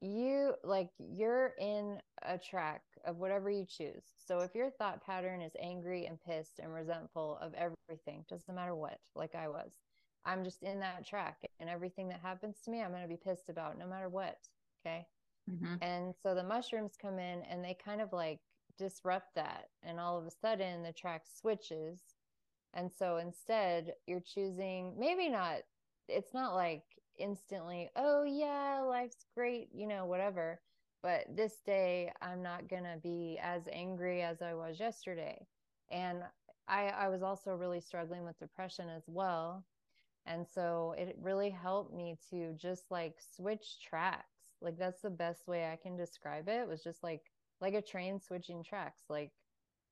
you, like you're in a track of whatever you choose. So if your thought pattern is angry and pissed and resentful of everything, doesn't matter what, like I was, I'm just in that track and everything that happens to me, I'm going to be pissed about no matter what. Okay. Mm-hmm. And so the mushrooms come in and they kind of like disrupt that. And all of a sudden the track switches. And so instead you're choosing maybe not, it's not like instantly, oh yeah, life's great, you know, whatever. But this day I'm not going to be as angry as I was yesterday. And I, I was also really struggling with depression as well. And so it really helped me to just like switch tracks. Like that's the best way I can describe it. Was just like like a train switching tracks. Like,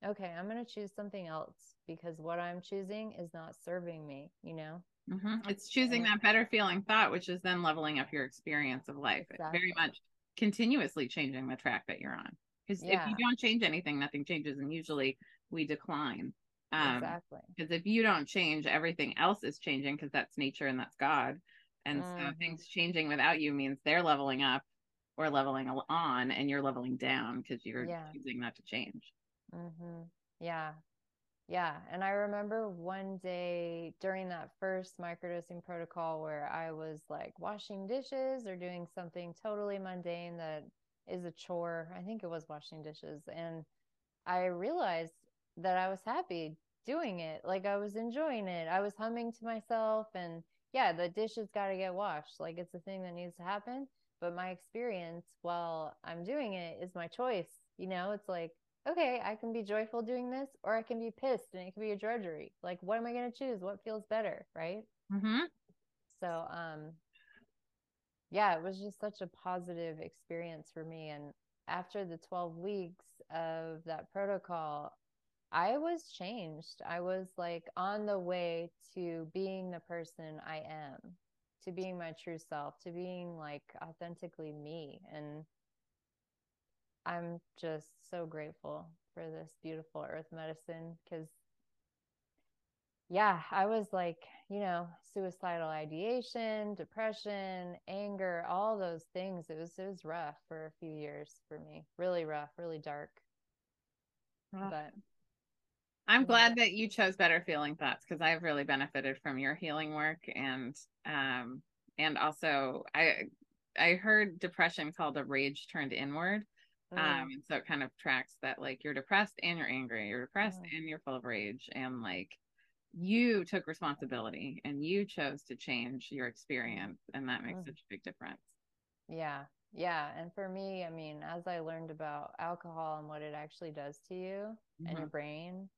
okay, I'm going to choose something else because what I'm choosing is not serving me, you know? Mm-hmm. It's choosing that better feeling thought, which is then leveling up your experience of life. It's very much continuously changing the track that you're on. Because if you don't change anything, nothing changes, and usually we decline. Um, exactly. Because if you don't change, everything else is changing because that's nature and that's God. And so Mhm. things changing without you means they're leveling up or leveling on, and you're leveling down because you're Yeah. choosing not to change. hmm Yeah. Yeah. And I remember one day during that first microdosing protocol where I was like washing dishes or doing something totally mundane that is a chore. I think it was washing dishes. And I realized that I was happy doing it. Like I was enjoying it. I was humming to myself. And yeah, the dishes got to get washed. Like it's a thing that needs to happen. But my experience while I'm doing it is my choice. You know, it's like, okay, I can be joyful doing this, or I can be pissed and it can be a drudgery. Like, what am I going to choose? What feels better? Right. Mm-hmm. So, um, yeah, it was just such a positive experience for me. And after the 12 weeks of that protocol, I was changed. I was like on the way to being the person I am, to being my true self, to being like authentically me. And I'm just so grateful for this beautiful earth medicine because yeah, I was like, you know, suicidal ideation, depression, anger, all those things. It was it was rough for a few years for me. Really rough, really dark. But I'm glad that you chose better feeling thoughts because I've really benefited from your healing work and um and also I I heard depression called a rage turned inward. mm, Um and so it kind of tracks that like you're depressed and you're angry, you're depressed Mm. and you're full of rage and like you took responsibility and you chose to change your experience and that makes Mm. such a big difference. yeah. Yeah. And for me, I mean, as I learned about alcohol and what it actually does to you mm-hmm. and your brain,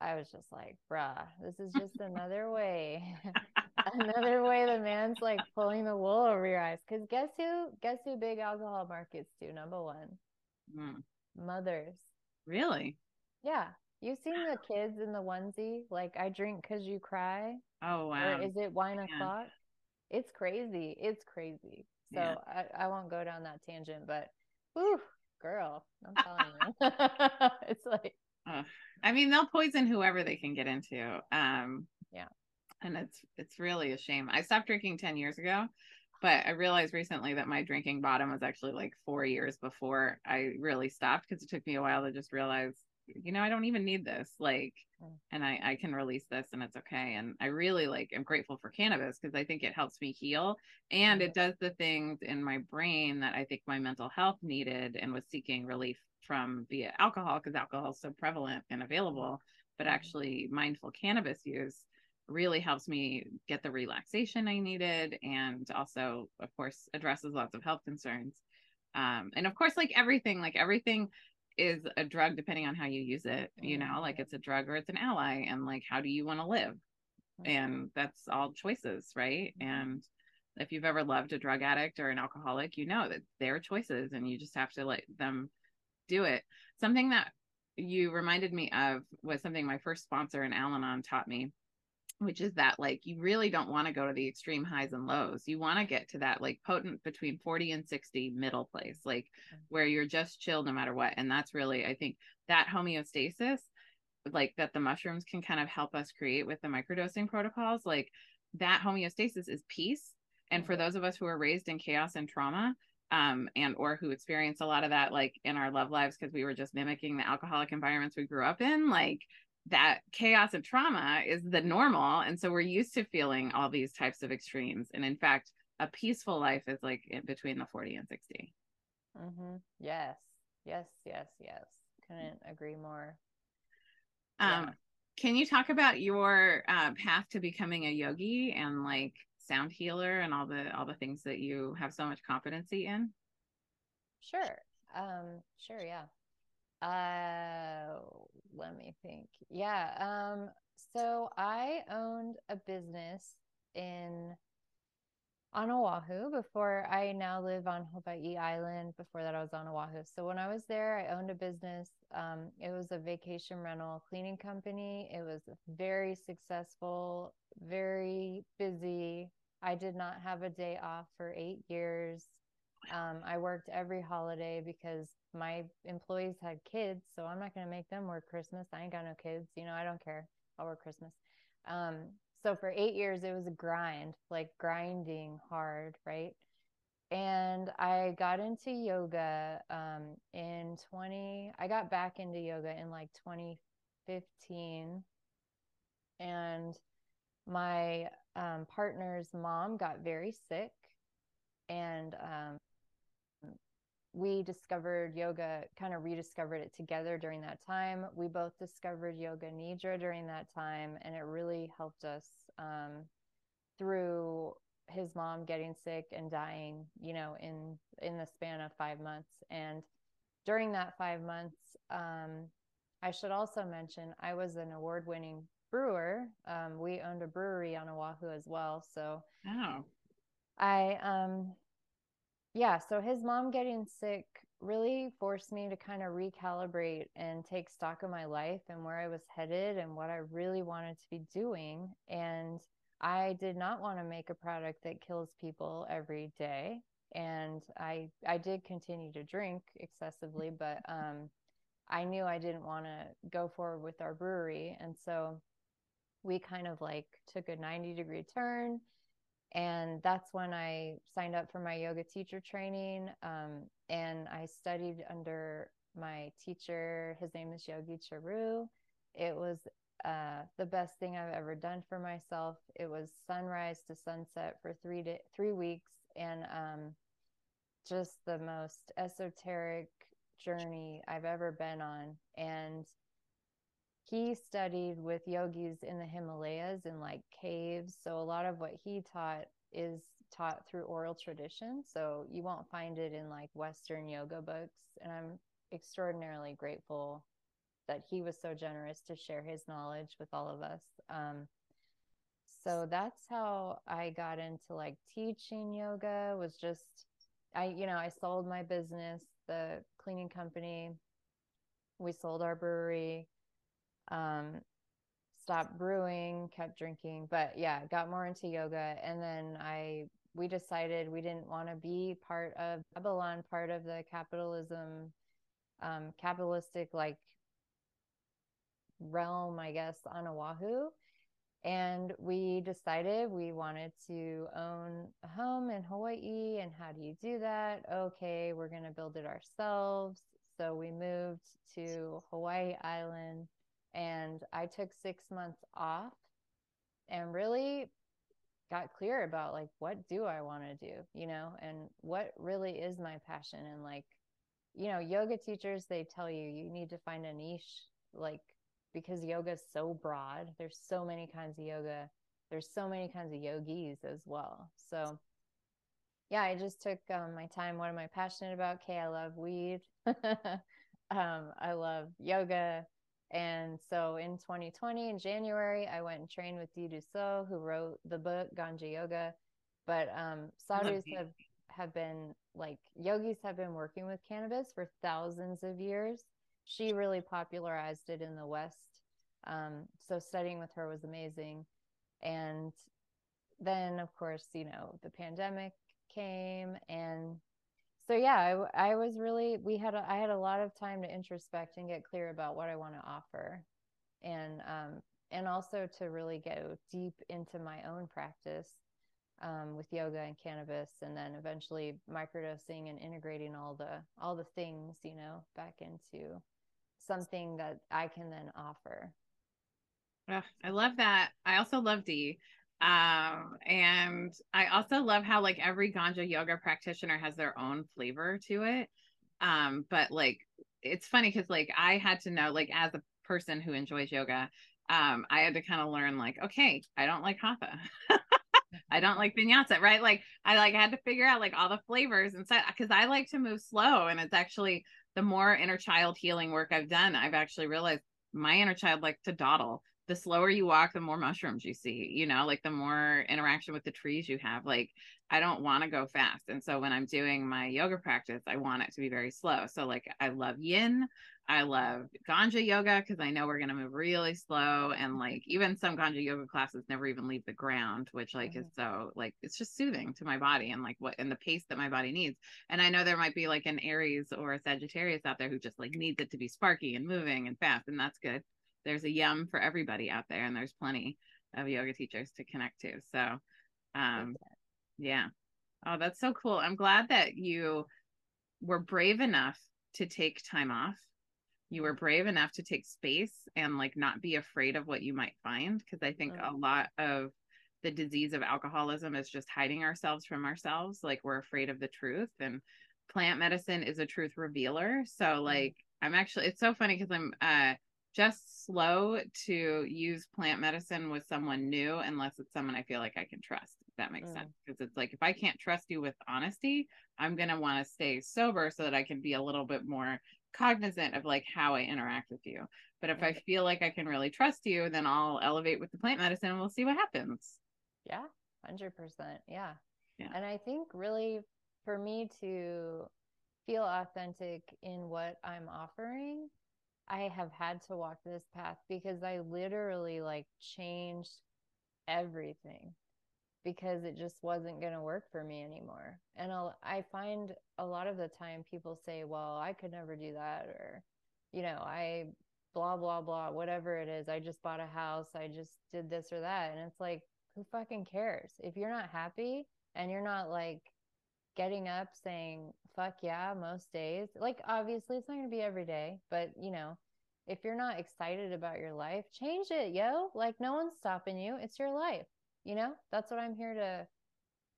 I was just like, bruh, this is just another way. another way the man's like pulling the wool over your eyes. Cause guess who guess who big alcohol markets do? Number one. Mm. Mothers. Really? Yeah. You've seen the kids in the onesie, like I drink because you cry. Oh wow! Or is it wine yeah. o'clock? It's crazy. It's crazy. So yeah. I, I won't go down that tangent, but whew, girl, I'm telling you, it's like. Uh, I mean, they'll poison whoever they can get into. Um, yeah, and it's it's really a shame. I stopped drinking ten years ago, but I realized recently that my drinking bottom was actually like four years before I really stopped because it took me a while to just realize you know, I don't even need this. Like, mm. and I, I can release this and it's okay. And I really like, I'm grateful for cannabis because I think it helps me heal and it does the things in my brain that I think my mental health needed and was seeking relief from via alcohol because alcohol is so prevalent and available. But mm-hmm. actually, mindful cannabis use really helps me get the relaxation I needed and also, of course, addresses lots of health concerns. Um, and of course, like everything, like everything is a drug depending on how you use it you know like mm-hmm. it's a drug or it's an ally and like how do you want to live and that's all choices right mm-hmm. and if you've ever loved a drug addict or an alcoholic you know that they're choices and you just have to let them do it something that you reminded me of was something my first sponsor in al-anon taught me which is that like you really don't want to go to the extreme highs and lows. You want to get to that like potent between 40 and 60 middle place, like mm-hmm. where you're just chill no matter what. And that's really, I think, that homeostasis, like that the mushrooms can kind of help us create with the microdosing protocols, like that homeostasis is peace. And for mm-hmm. those of us who are raised in chaos and trauma, um, and or who experience a lot of that like in our love lives because we were just mimicking the alcoholic environments we grew up in, like that chaos and trauma is the normal. And so we're used to feeling all these types of extremes. And in fact a peaceful life is like in between the 40 and 60 mm-hmm. yes. Yes yes yes. Couldn't agree more. Um yeah. can you talk about your uh, path to becoming a yogi and like sound healer and all the all the things that you have so much competency in sure um sure yeah uh, let me think. Yeah. Um, so I owned a business in on Oahu before I now live on Hawaii Island. Before that, I was on Oahu. So when I was there, I owned a business. Um, it was a vacation rental cleaning company. It was very successful, very busy. I did not have a day off for eight years. Um, I worked every holiday because my employees had kids, so I'm not going to make them work Christmas. I ain't got no kids. You know, I don't care. I'll work Christmas. Um, so for eight years, it was a grind, like grinding hard, right? And I got into yoga um, in 20, I got back into yoga in like 2015. And my um, partner's mom got very sick. And um, we discovered yoga, kind of rediscovered it together during that time. We both discovered yoga nidra during that time, and it really helped us um, through his mom getting sick and dying. You know, in in the span of five months, and during that five months, um, I should also mention I was an award winning brewer. Um, we owned a brewery on Oahu as well, so oh. I um yeah, so his mom getting sick really forced me to kind of recalibrate and take stock of my life and where I was headed and what I really wanted to be doing. And I did not want to make a product that kills people every day. And I I did continue to drink excessively, but um, I knew I didn't want to go forward with our brewery. And so we kind of like took a 90 degree turn and that's when I signed up for my yoga teacher training. Um, and I studied under my teacher. His name is Yogi Charu. It was uh, the best thing I've ever done for myself. It was sunrise to sunset for three to, three weeks, and um, just the most esoteric journey I've ever been on. And he studied with yogis in the Himalayas in like caves. So a lot of what he taught is taught through oral tradition. So you won't find it in like Western yoga books. And I'm extraordinarily grateful that he was so generous to share his knowledge with all of us. Um, so that's how I got into like teaching yoga was just I you know I sold my business the cleaning company we sold our brewery um stopped brewing kept drinking but yeah got more into yoga and then I we decided we didn't want to be part of Babylon part of the capitalism um capitalistic like realm I guess on Oahu and we decided we wanted to own a home in Hawaii. And how do you do that? Okay, we're going to build it ourselves. So we moved to Hawaii Island and I took six months off and really got clear about like, what do I want to do, you know, and what really is my passion. And like, you know, yoga teachers, they tell you you need to find a niche like because yoga is so broad. There's so many kinds of yoga. There's so many kinds of yogis as well. So yeah, I just took um, my time. What am I passionate about? Okay, I love weed. um, I love yoga. And so in 2020, in January, I went and trained with Dee Dussault, who wrote the book Ganja Yoga. But um, sadhus have, have been like yogis have been working with cannabis for thousands of years she really popularized it in the West. Um, so studying with her was amazing. And then, of course, you know, the pandemic came. And so, yeah, I, I was really, we had, a, I had a lot of time to introspect and get clear about what I want to offer. And, um, and also to really go deep into my own practice um, with yoga and cannabis and then eventually microdosing and integrating all the all the things you know back into something that I can then offer. Oh, I love that. I also love Dee. Um, and I also love how like every ganja yoga practitioner has their own flavor to it. Um, but like it's funny because like I had to know, like as a person who enjoys yoga, um, I had to kind of learn like, okay, I don't like hatha. I don't like vinyasa, right? Like I like had to figure out like all the flavors and stuff because I like to move slow and it's actually the more inner child healing work I've done, I've actually realized my inner child likes to dawdle. The slower you walk, the more mushrooms you see, you know, like the more interaction with the trees you have. Like, I don't want to go fast. And so when I'm doing my yoga practice, I want it to be very slow. So, like, I love yin. I love ganja yoga because I know we're going to move really slow. And like even some ganja yoga classes never even leave the ground, which like mm-hmm. is so like it's just soothing to my body and like what and the pace that my body needs. And I know there might be like an Aries or a Sagittarius out there who just like needs it to be sparky and moving and fast. And that's good. There's a yum for everybody out there, and there's plenty of yoga teachers to connect to. So um yeah. Oh, that's so cool. I'm glad that you were brave enough to take time off you were brave enough to take space and like not be afraid of what you might find because i think a lot of the disease of alcoholism is just hiding ourselves from ourselves like we're afraid of the truth and plant medicine is a truth revealer so mm-hmm. like i'm actually it's so funny because i'm uh just slow to use plant medicine with someone new unless it's someone i feel like i can trust if that makes mm. sense because it's like if i can't trust you with honesty i'm going to want to stay sober so that i can be a little bit more cognizant of like how I interact with you. But if I feel like I can really trust you, then I'll elevate with the plant medicine and we'll see what happens. Yeah, 100%. Yeah. yeah. And I think really for me to feel authentic in what I'm offering, I have had to walk this path because I literally like changed everything because it just wasn't going to work for me anymore. And I'll, I find a lot of the time people say, well, I could never do that. Or, you know, I blah, blah, blah, whatever it is. I just bought a house. I just did this or that. And it's like, who fucking cares? If you're not happy and you're not like getting up saying, fuck yeah, most days, like obviously it's not going to be every day, but you know, if you're not excited about your life, change it, yo. Like no one's stopping you. It's your life you know? That's what i'm here to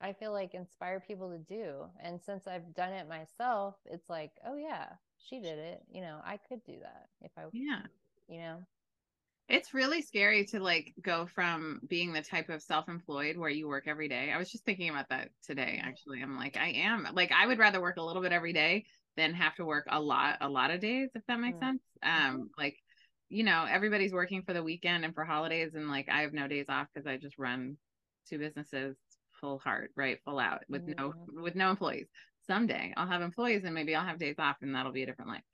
i feel like inspire people to do. And since i've done it myself it's like oh yeah she did it you know i could do that if i yeah. you know It's really scary to like go from being the type of self-employed where you work every day. I was just thinking about that today actually. I'm like I am like I would rather work a little bit every day than have to work a lot a lot of days if that makes mm-hmm. sense. Um like you know, everybody's working for the weekend and for holidays and like I have no days off cuz I just run two businesses full heart, right? Full out with mm-hmm. no with no employees. Someday I'll have employees and maybe I'll have days off and that'll be a different life.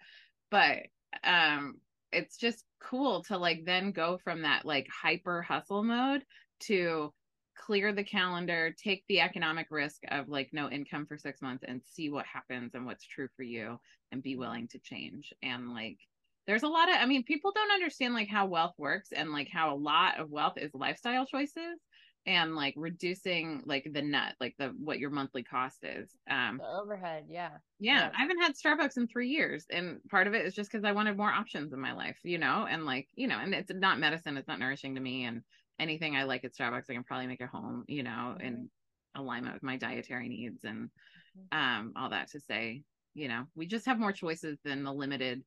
But um it's just cool to like then go from that like hyper hustle mode to clear the calendar, take the economic risk of like no income for six months and see what happens and what's true for you and be willing to change. And like, there's a lot of, I mean, people don't understand like how wealth works and like how a lot of wealth is lifestyle choices and like reducing like the net like the what your monthly cost is um the overhead yeah yeah i haven't had starbucks in three years and part of it is just because i wanted more options in my life you know and like you know and it's not medicine it's not nourishing to me and anything i like at starbucks i can probably make at home you know mm-hmm. in alignment with my dietary needs and mm-hmm. um all that to say you know we just have more choices than the limited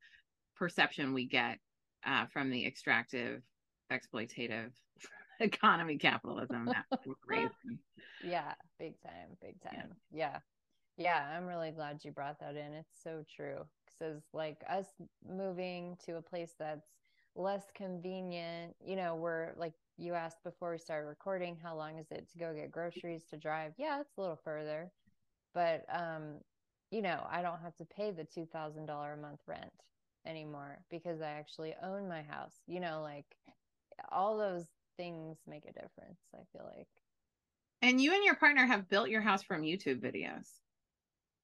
perception we get uh, from the extractive exploitative economy capitalism. Yeah big time big time. Yeah. yeah yeah i'm really glad you brought that in. It's so true because like us moving to a place that's less convenient you know we're like you asked before we started recording how long is it to go get groceries to drive? Yeah it's a little further but um you know i don't have to pay the $2000 a month rent anymore because i actually own my house you know like all those things make a difference, I feel like. And you and your partner have built your house from YouTube videos.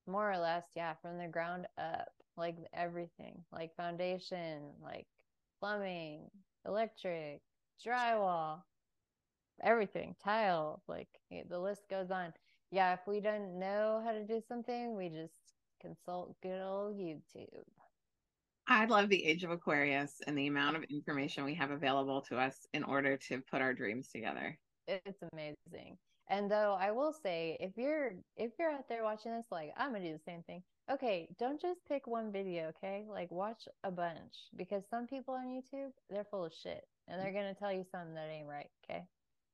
More or less, yeah, from the ground up, like everything, like foundation, like plumbing, electric, drywall, everything, tile, like the list goes on. Yeah, if we don't know how to do something, we just consult good old YouTube. I love the age of Aquarius and the amount of information we have available to us in order to put our dreams together. It's amazing. And though I will say, if you're if you're out there watching this, like I'm gonna do the same thing. Okay, don't just pick one video, okay? Like watch a bunch because some people on YouTube they're full of shit and they're gonna tell you something that ain't right. Okay,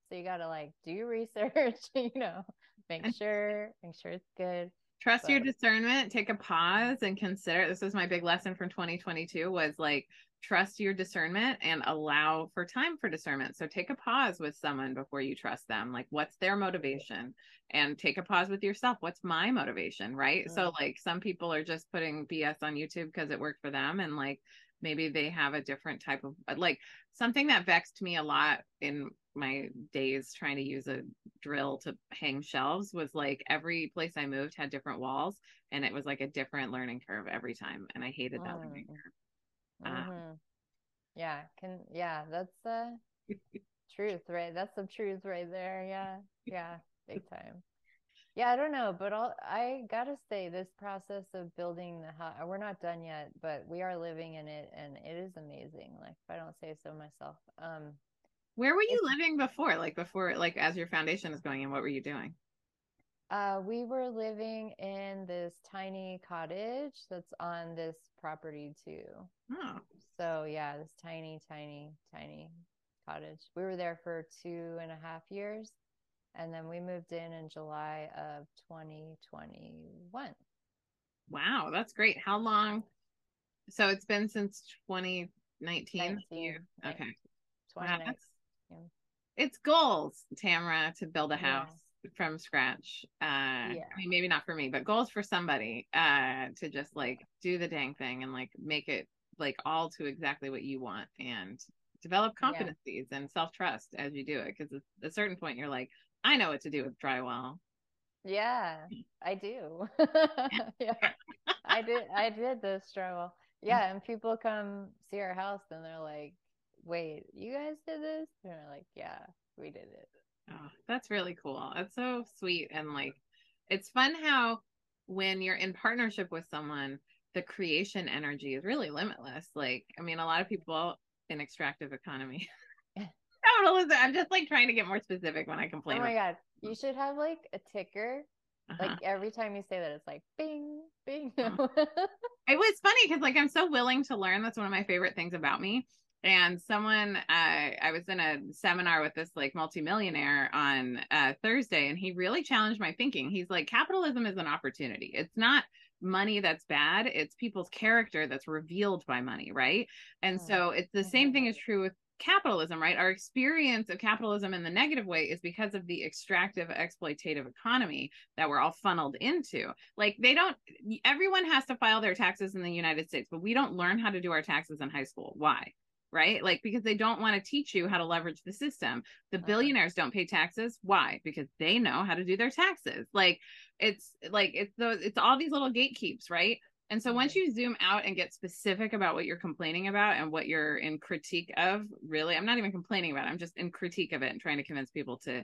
so you gotta like do your research, you know, make sure make sure it's good trust but. your discernment take a pause and consider this is my big lesson from 2022 was like trust your discernment and allow for time for discernment so take a pause with someone before you trust them like what's their motivation and take a pause with yourself what's my motivation right mm-hmm. so like some people are just putting bs on youtube because it worked for them and like maybe they have a different type of like something that vexed me a lot in my days trying to use a drill to hang shelves was like every place I moved had different walls and it was like a different learning curve every time and I hated that learning mm. curve. Um, mm-hmm. yeah, can yeah, that's uh truth, right? That's the truth right there. Yeah. Yeah, big time. Yeah, I don't know, but I'll, I gotta say, this process of building the house, we're not done yet, but we are living in it, and it is amazing. Like, if I don't say so myself, um, where were you living before? Like before, like as your foundation is going in, what were you doing? Uh, we were living in this tiny cottage that's on this property too. Oh. So yeah, this tiny, tiny, tiny cottage. We were there for two and a half years, and then we moved in in July of 2021. Wow, that's great. How long? So it's been since 2019. okay. Wow, that's yeah. It's goals, Tamara, to build a house yeah. from scratch. Uh, yeah. I mean, maybe not for me, but goals for somebody uh, to just like do the dang thing and like make it like all to exactly what you want and develop competencies and self trust as you do it. Because at a certain point, you're like, I know what to do with drywall. Yeah, I do. yeah, I did. I did this drywall. Yeah, and people come see our house and they're like, wait, you guys did this? And we're like, yeah, we did it. Oh, that's really cool. It's so sweet. And like, it's fun how when you're in partnership with someone, the creation energy is really limitless. Like, I mean, a lot of people in extractive economy. I'm just like trying to get more specific when I complain. Oh my god, you should have like a ticker. Uh-huh. Like every time you say that, it's like bing, bing. Uh-huh. it was funny because like I'm so willing to learn. That's one of my favorite things about me and someone uh, i was in a seminar with this like multimillionaire on uh, thursday and he really challenged my thinking he's like capitalism is an opportunity it's not money that's bad it's people's character that's revealed by money right and mm-hmm. so it's the same thing is true with capitalism, right? Our experience of capitalism in the negative way is because of the extractive exploitative economy that we're all funneled into. Like they don't everyone has to file their taxes in the United States, but we don't learn how to do our taxes in high school. Why? Right? Like because they don't want to teach you how to leverage the system. The uh-huh. billionaires don't pay taxes. Why? Because they know how to do their taxes. Like it's like it's those it's all these little gatekeeps, right? And so once you zoom out and get specific about what you're complaining about and what you're in critique of, really, I'm not even complaining about it. I'm just in critique of it and trying to convince people to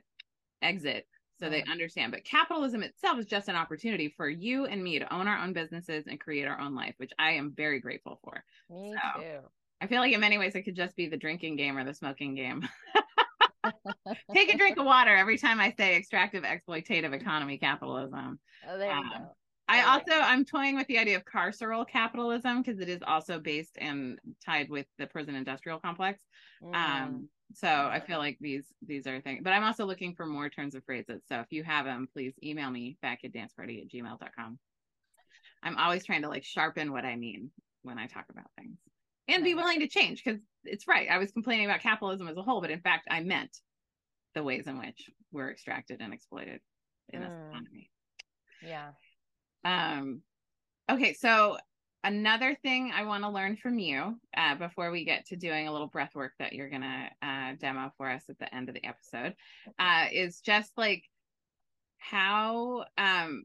exit so they understand. But capitalism itself is just an opportunity for you and me to own our own businesses and create our own life, which I am very grateful for. Me so, too. I feel like in many ways it could just be the drinking game or the smoking game. Take a drink of water every time I say extractive exploitative economy capitalism. Oh, there you um, go. I also I'm toying with the idea of carceral capitalism because it is also based and tied with the prison industrial complex. Mm. Um, so I feel like these these are things, but I'm also looking for more turns of phrases. So if you have them, please email me back at danceparty at gmail.com. I'm always trying to like sharpen what I mean when I talk about things and be willing to change because it's right. I was complaining about capitalism as a whole, but in fact, I meant the ways in which we're extracted and exploited in this mm. economy. Yeah. Um, okay, so another thing I want to learn from you uh, before we get to doing a little breath work that you're going to uh, demo for us at the end of the episode uh, is just like how um,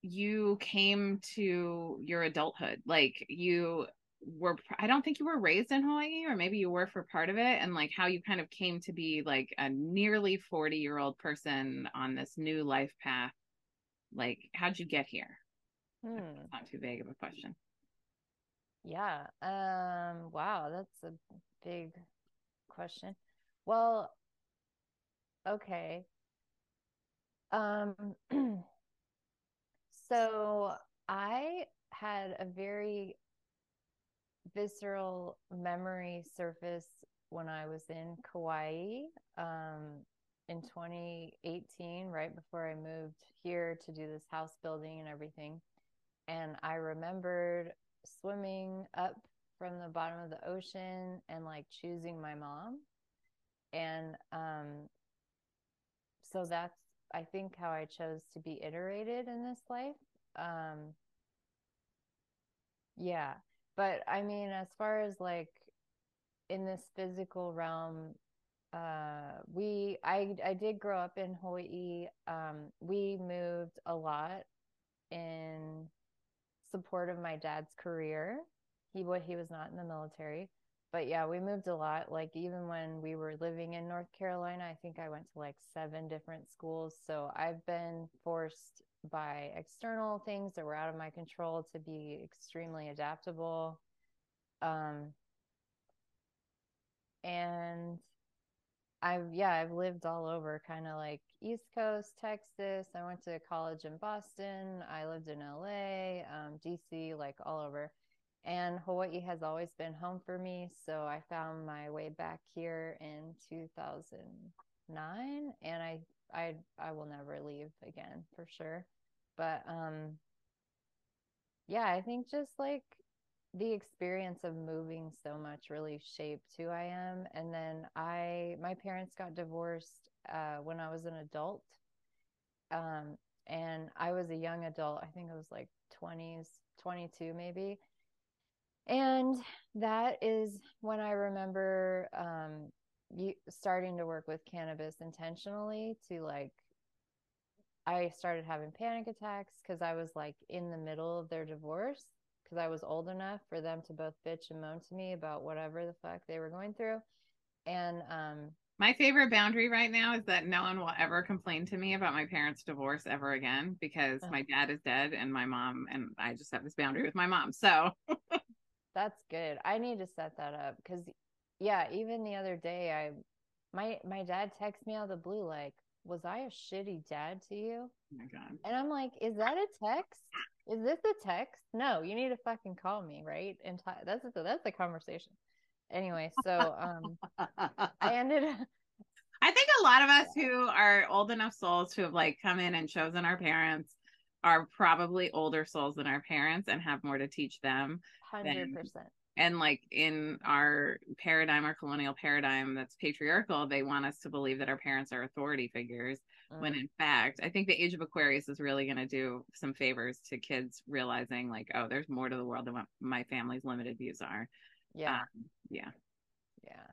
you came to your adulthood. Like you were, I don't think you were raised in Hawaii, or maybe you were for part of it, and like how you kind of came to be like a nearly 40 year old person on this new life path. Like, how'd you get here? Hmm. Not too vague of a question. Yeah. Um wow, that's a big question. Well, okay. Um so I had a very visceral memory surface when I was in Kauai um, in 2018, right before I moved here to do this house building and everything and I remembered swimming up from the bottom of the ocean and like choosing my mom. And um so that's I think how I chose to be iterated in this life. Um yeah. But I mean as far as like in this physical realm uh we I I did grow up in Hawaii. Um we moved a lot in support of my dad's career. He what he was not in the military. But yeah, we moved a lot. Like even when we were living in North Carolina, I think I went to like seven different schools. So I've been forced by external things that were out of my control to be extremely adaptable. Um and I've yeah, I've lived all over kind of like East Coast, Texas. I went to college in Boston. I lived in LA, um, DC, like all over. And Hawaii has always been home for me. So I found my way back here in 2009 and I I I will never leave again for sure. But um yeah, I think just like the experience of moving so much really shaped who I am. And then I, my parents got divorced uh, when I was an adult. Um, and I was a young adult. I think I was like 20s, 22 maybe. And that is when I remember um, you, starting to work with cannabis intentionally to like I started having panic attacks because I was like in the middle of their divorce because I was old enough for them to both bitch and moan to me about whatever the fuck they were going through. And um my favorite boundary right now is that no one will ever complain to me about my parents' divorce ever again because uh-huh. my dad is dead and my mom and I just have this boundary with my mom. So that's good. I need to set that up because yeah, even the other day I my my dad texted me out of the blue like, was I a shitty dad to you? Oh my god. And I'm like, is that a text? Is this a text? No, you need to fucking call me, right? And t- that's a, that's a conversation. anyway, so um, I ended up. I think a lot of us who are old enough souls who have like come in and chosen our parents are probably older souls than our parents and have more to teach them. Hundred percent. And like in our paradigm, our colonial paradigm that's patriarchal, they want us to believe that our parents are authority figures. Mm. When in fact, I think the age of Aquarius is really going to do some favors to kids realizing, like, oh, there's more to the world than what my family's limited views are. Yeah. Um, yeah. Yeah.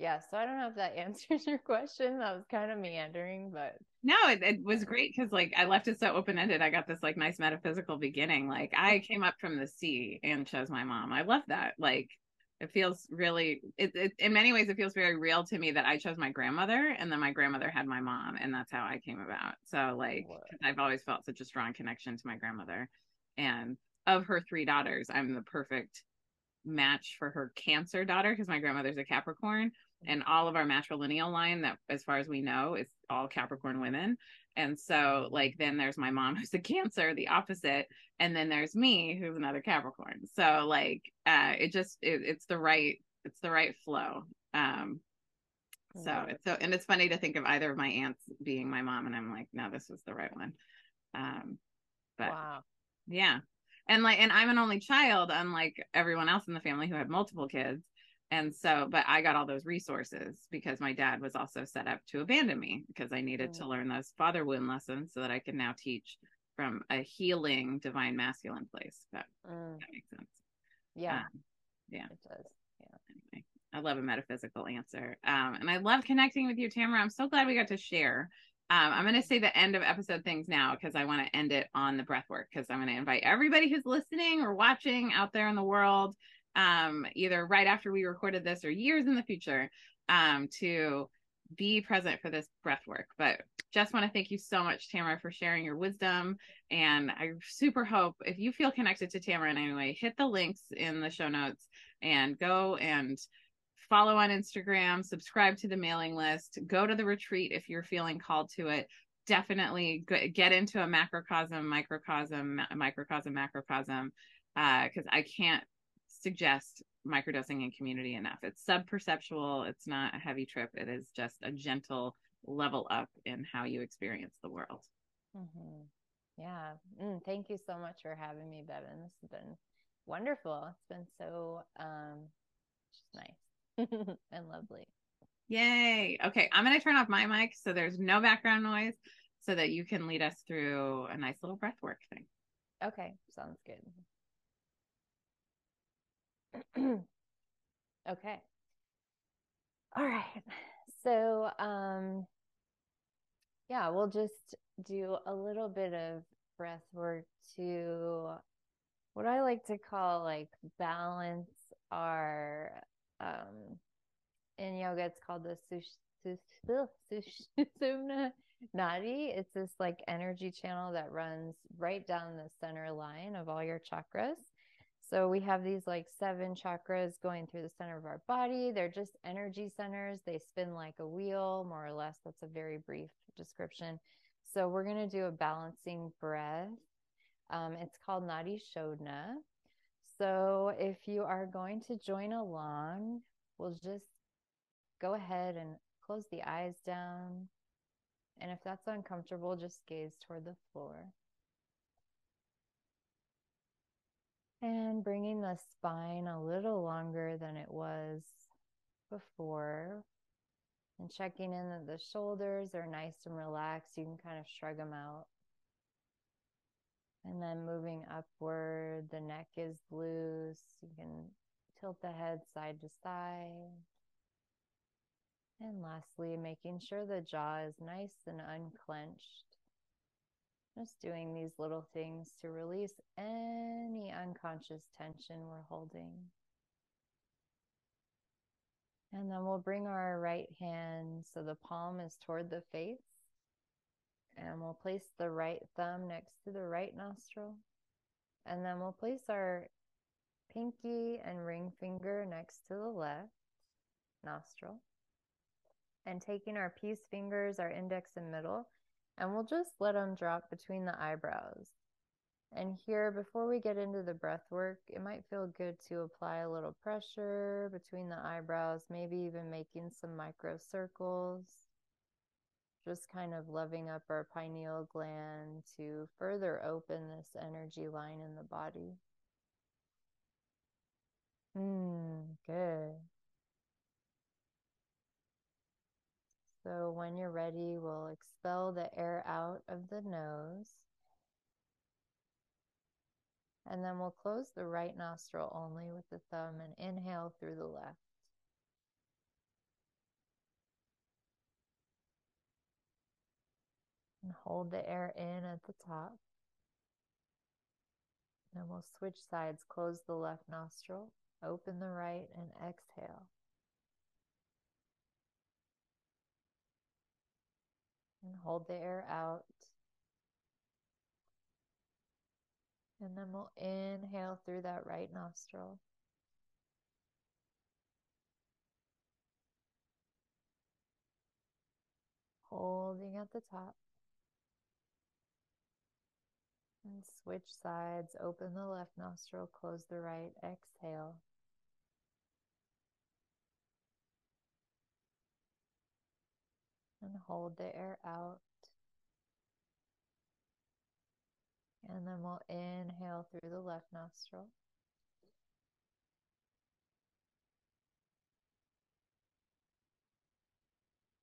Yeah. So I don't know if that answers your question. That was kind of meandering, but no, it, it was great because like I left it so open ended. I got this like nice metaphysical beginning. Like I mm-hmm. came up from the sea and chose my mom. I love that. Like it feels really it, it, in many ways it feels very real to me that i chose my grandmother and then my grandmother had my mom and that's how i came about so like i've always felt such a strong connection to my grandmother and of her three daughters i'm the perfect match for her cancer daughter because my grandmother's a capricorn and all of our matrilineal line that as far as we know is all capricorn women. And so like then there's my mom who's a cancer the opposite and then there's me who's another capricorn. So like uh it just it, it's the right it's the right flow. Um so it's so and it's funny to think of either of my aunts being my mom and i'm like no this was the right one. Um but wow. yeah. And like and i'm an only child unlike everyone else in the family who had multiple kids and so but i got all those resources because my dad was also set up to abandon me because i needed mm. to learn those father wound lessons so that i can now teach from a healing divine masculine place but mm. that makes sense. Yeah. Um, yeah. It does. Yeah. Anyway i love a metaphysical answer. Um, and i love connecting with you tamara. I'm so glad we got to share. Um, I'm going to say the end of episode things now because I want to end it on the breath work because I'm going to invite everybody who's listening or watching out there in the world um, either right after we recorded this or years in the future um, to be present for this breath work. But just want to thank you so much, Tamara, for sharing your wisdom. And I super hope if you feel connected to Tamara in any way, hit the links in the show notes and go and follow on Instagram, subscribe to the mailing list, go to the retreat if you're feeling called to it. Definitely get into a macrocosm, microcosm, microcosm, macrocosm, because uh, I can't suggest microdosing in community enough. It's sub-perceptual. It's not a heavy trip. It is just a gentle level up in how you experience the world. Mm-hmm. Yeah. Mm, thank you so much for having me, Bevan. This has been wonderful. It's been so um, just nice and lovely. Yay. Okay. I'm going to turn off my mic so there's no background noise so that you can lead us through a nice little breath work thing. Okay. Sounds good. okay. All right. So, um, yeah, we'll just do a little bit of breath work to what I like to call like balance our, um, in yoga, it's called the Sushumna Nadi. It's this like energy channel that runs right down the center line of all your chakras. So we have these like seven chakras going through the center of our body. They're just energy centers. They spin like a wheel, more or less. That's a very brief description. So we're going to do a balancing breath. Um, it's called Nadi Shodhana. So if you are going to join along, we'll just go ahead and close the eyes down. And if that's uncomfortable, just gaze toward the floor. And bringing the spine a little longer than it was before. And checking in that the shoulders are nice and relaxed. You can kind of shrug them out. And then moving upward, the neck is loose. You can tilt the head side to side. And lastly, making sure the jaw is nice and unclenched. Just doing these little things to release any unconscious tension we're holding. And then we'll bring our right hand so the palm is toward the face. And we'll place the right thumb next to the right nostril. And then we'll place our pinky and ring finger next to the left nostril. And taking our peace fingers, our index and middle, and we'll just let them drop between the eyebrows. And here, before we get into the breath work, it might feel good to apply a little pressure between the eyebrows, maybe even making some micro circles. Just kind of loving up our pineal gland to further open this energy line in the body. Hmm, good. So when you're ready, we'll expel the air out of the nose. And then we'll close the right nostril only with the thumb and inhale through the left. And hold the air in at the top. And we'll switch sides, close the left nostril, open the right, and exhale. And hold the air out. And then we'll inhale through that right nostril. Holding at the top. And switch sides. Open the left nostril, close the right. Exhale. And hold the air out. And then we'll inhale through the left nostril.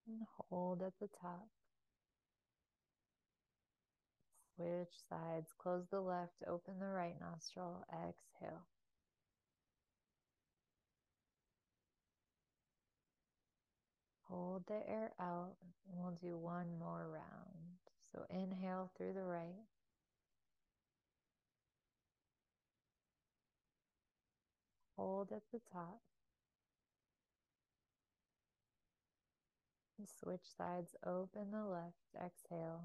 And hold at the top. Switch sides. Close the left, open the right nostril. Exhale. Hold the air out, we'll do one more round. So inhale through the right. Hold at the top. Switch sides, open the left, exhale.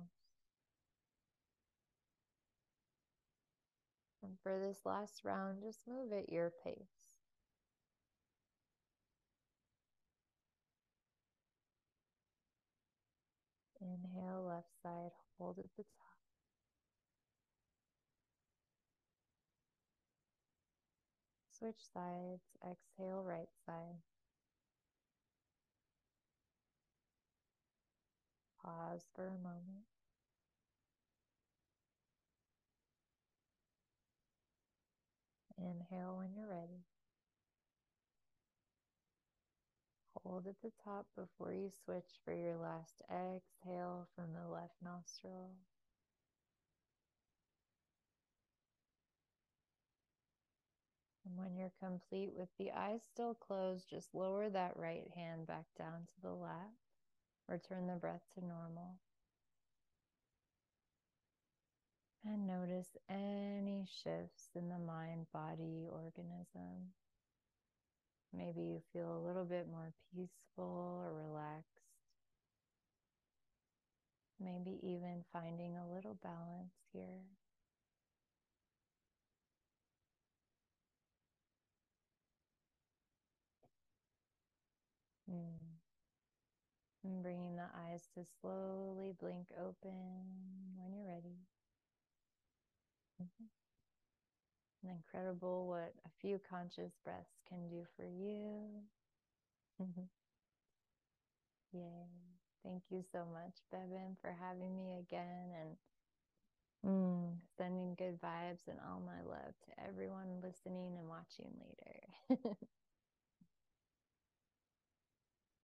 And for this last round, just move at your pace. Inhale, left side, hold at the top. Switch sides, exhale, right side. Pause for a moment. Inhale when you're ready. Hold at the top before you switch for your last exhale from the left nostril. And when you're complete with the eyes still closed, just lower that right hand back down to the lap Return the breath to normal. And notice any shifts in the mind, body, organism. Maybe you feel a little bit more peaceful or relaxed. Maybe even finding a little balance here. Mm. And bringing the eyes to slowly blink open when you're ready. Mm-hmm. And incredible what a few conscious breaths can do for you. Mm-hmm. Yay. Thank you so much, Bevan, for having me again and mm, sending good vibes and all my love to everyone listening and watching later.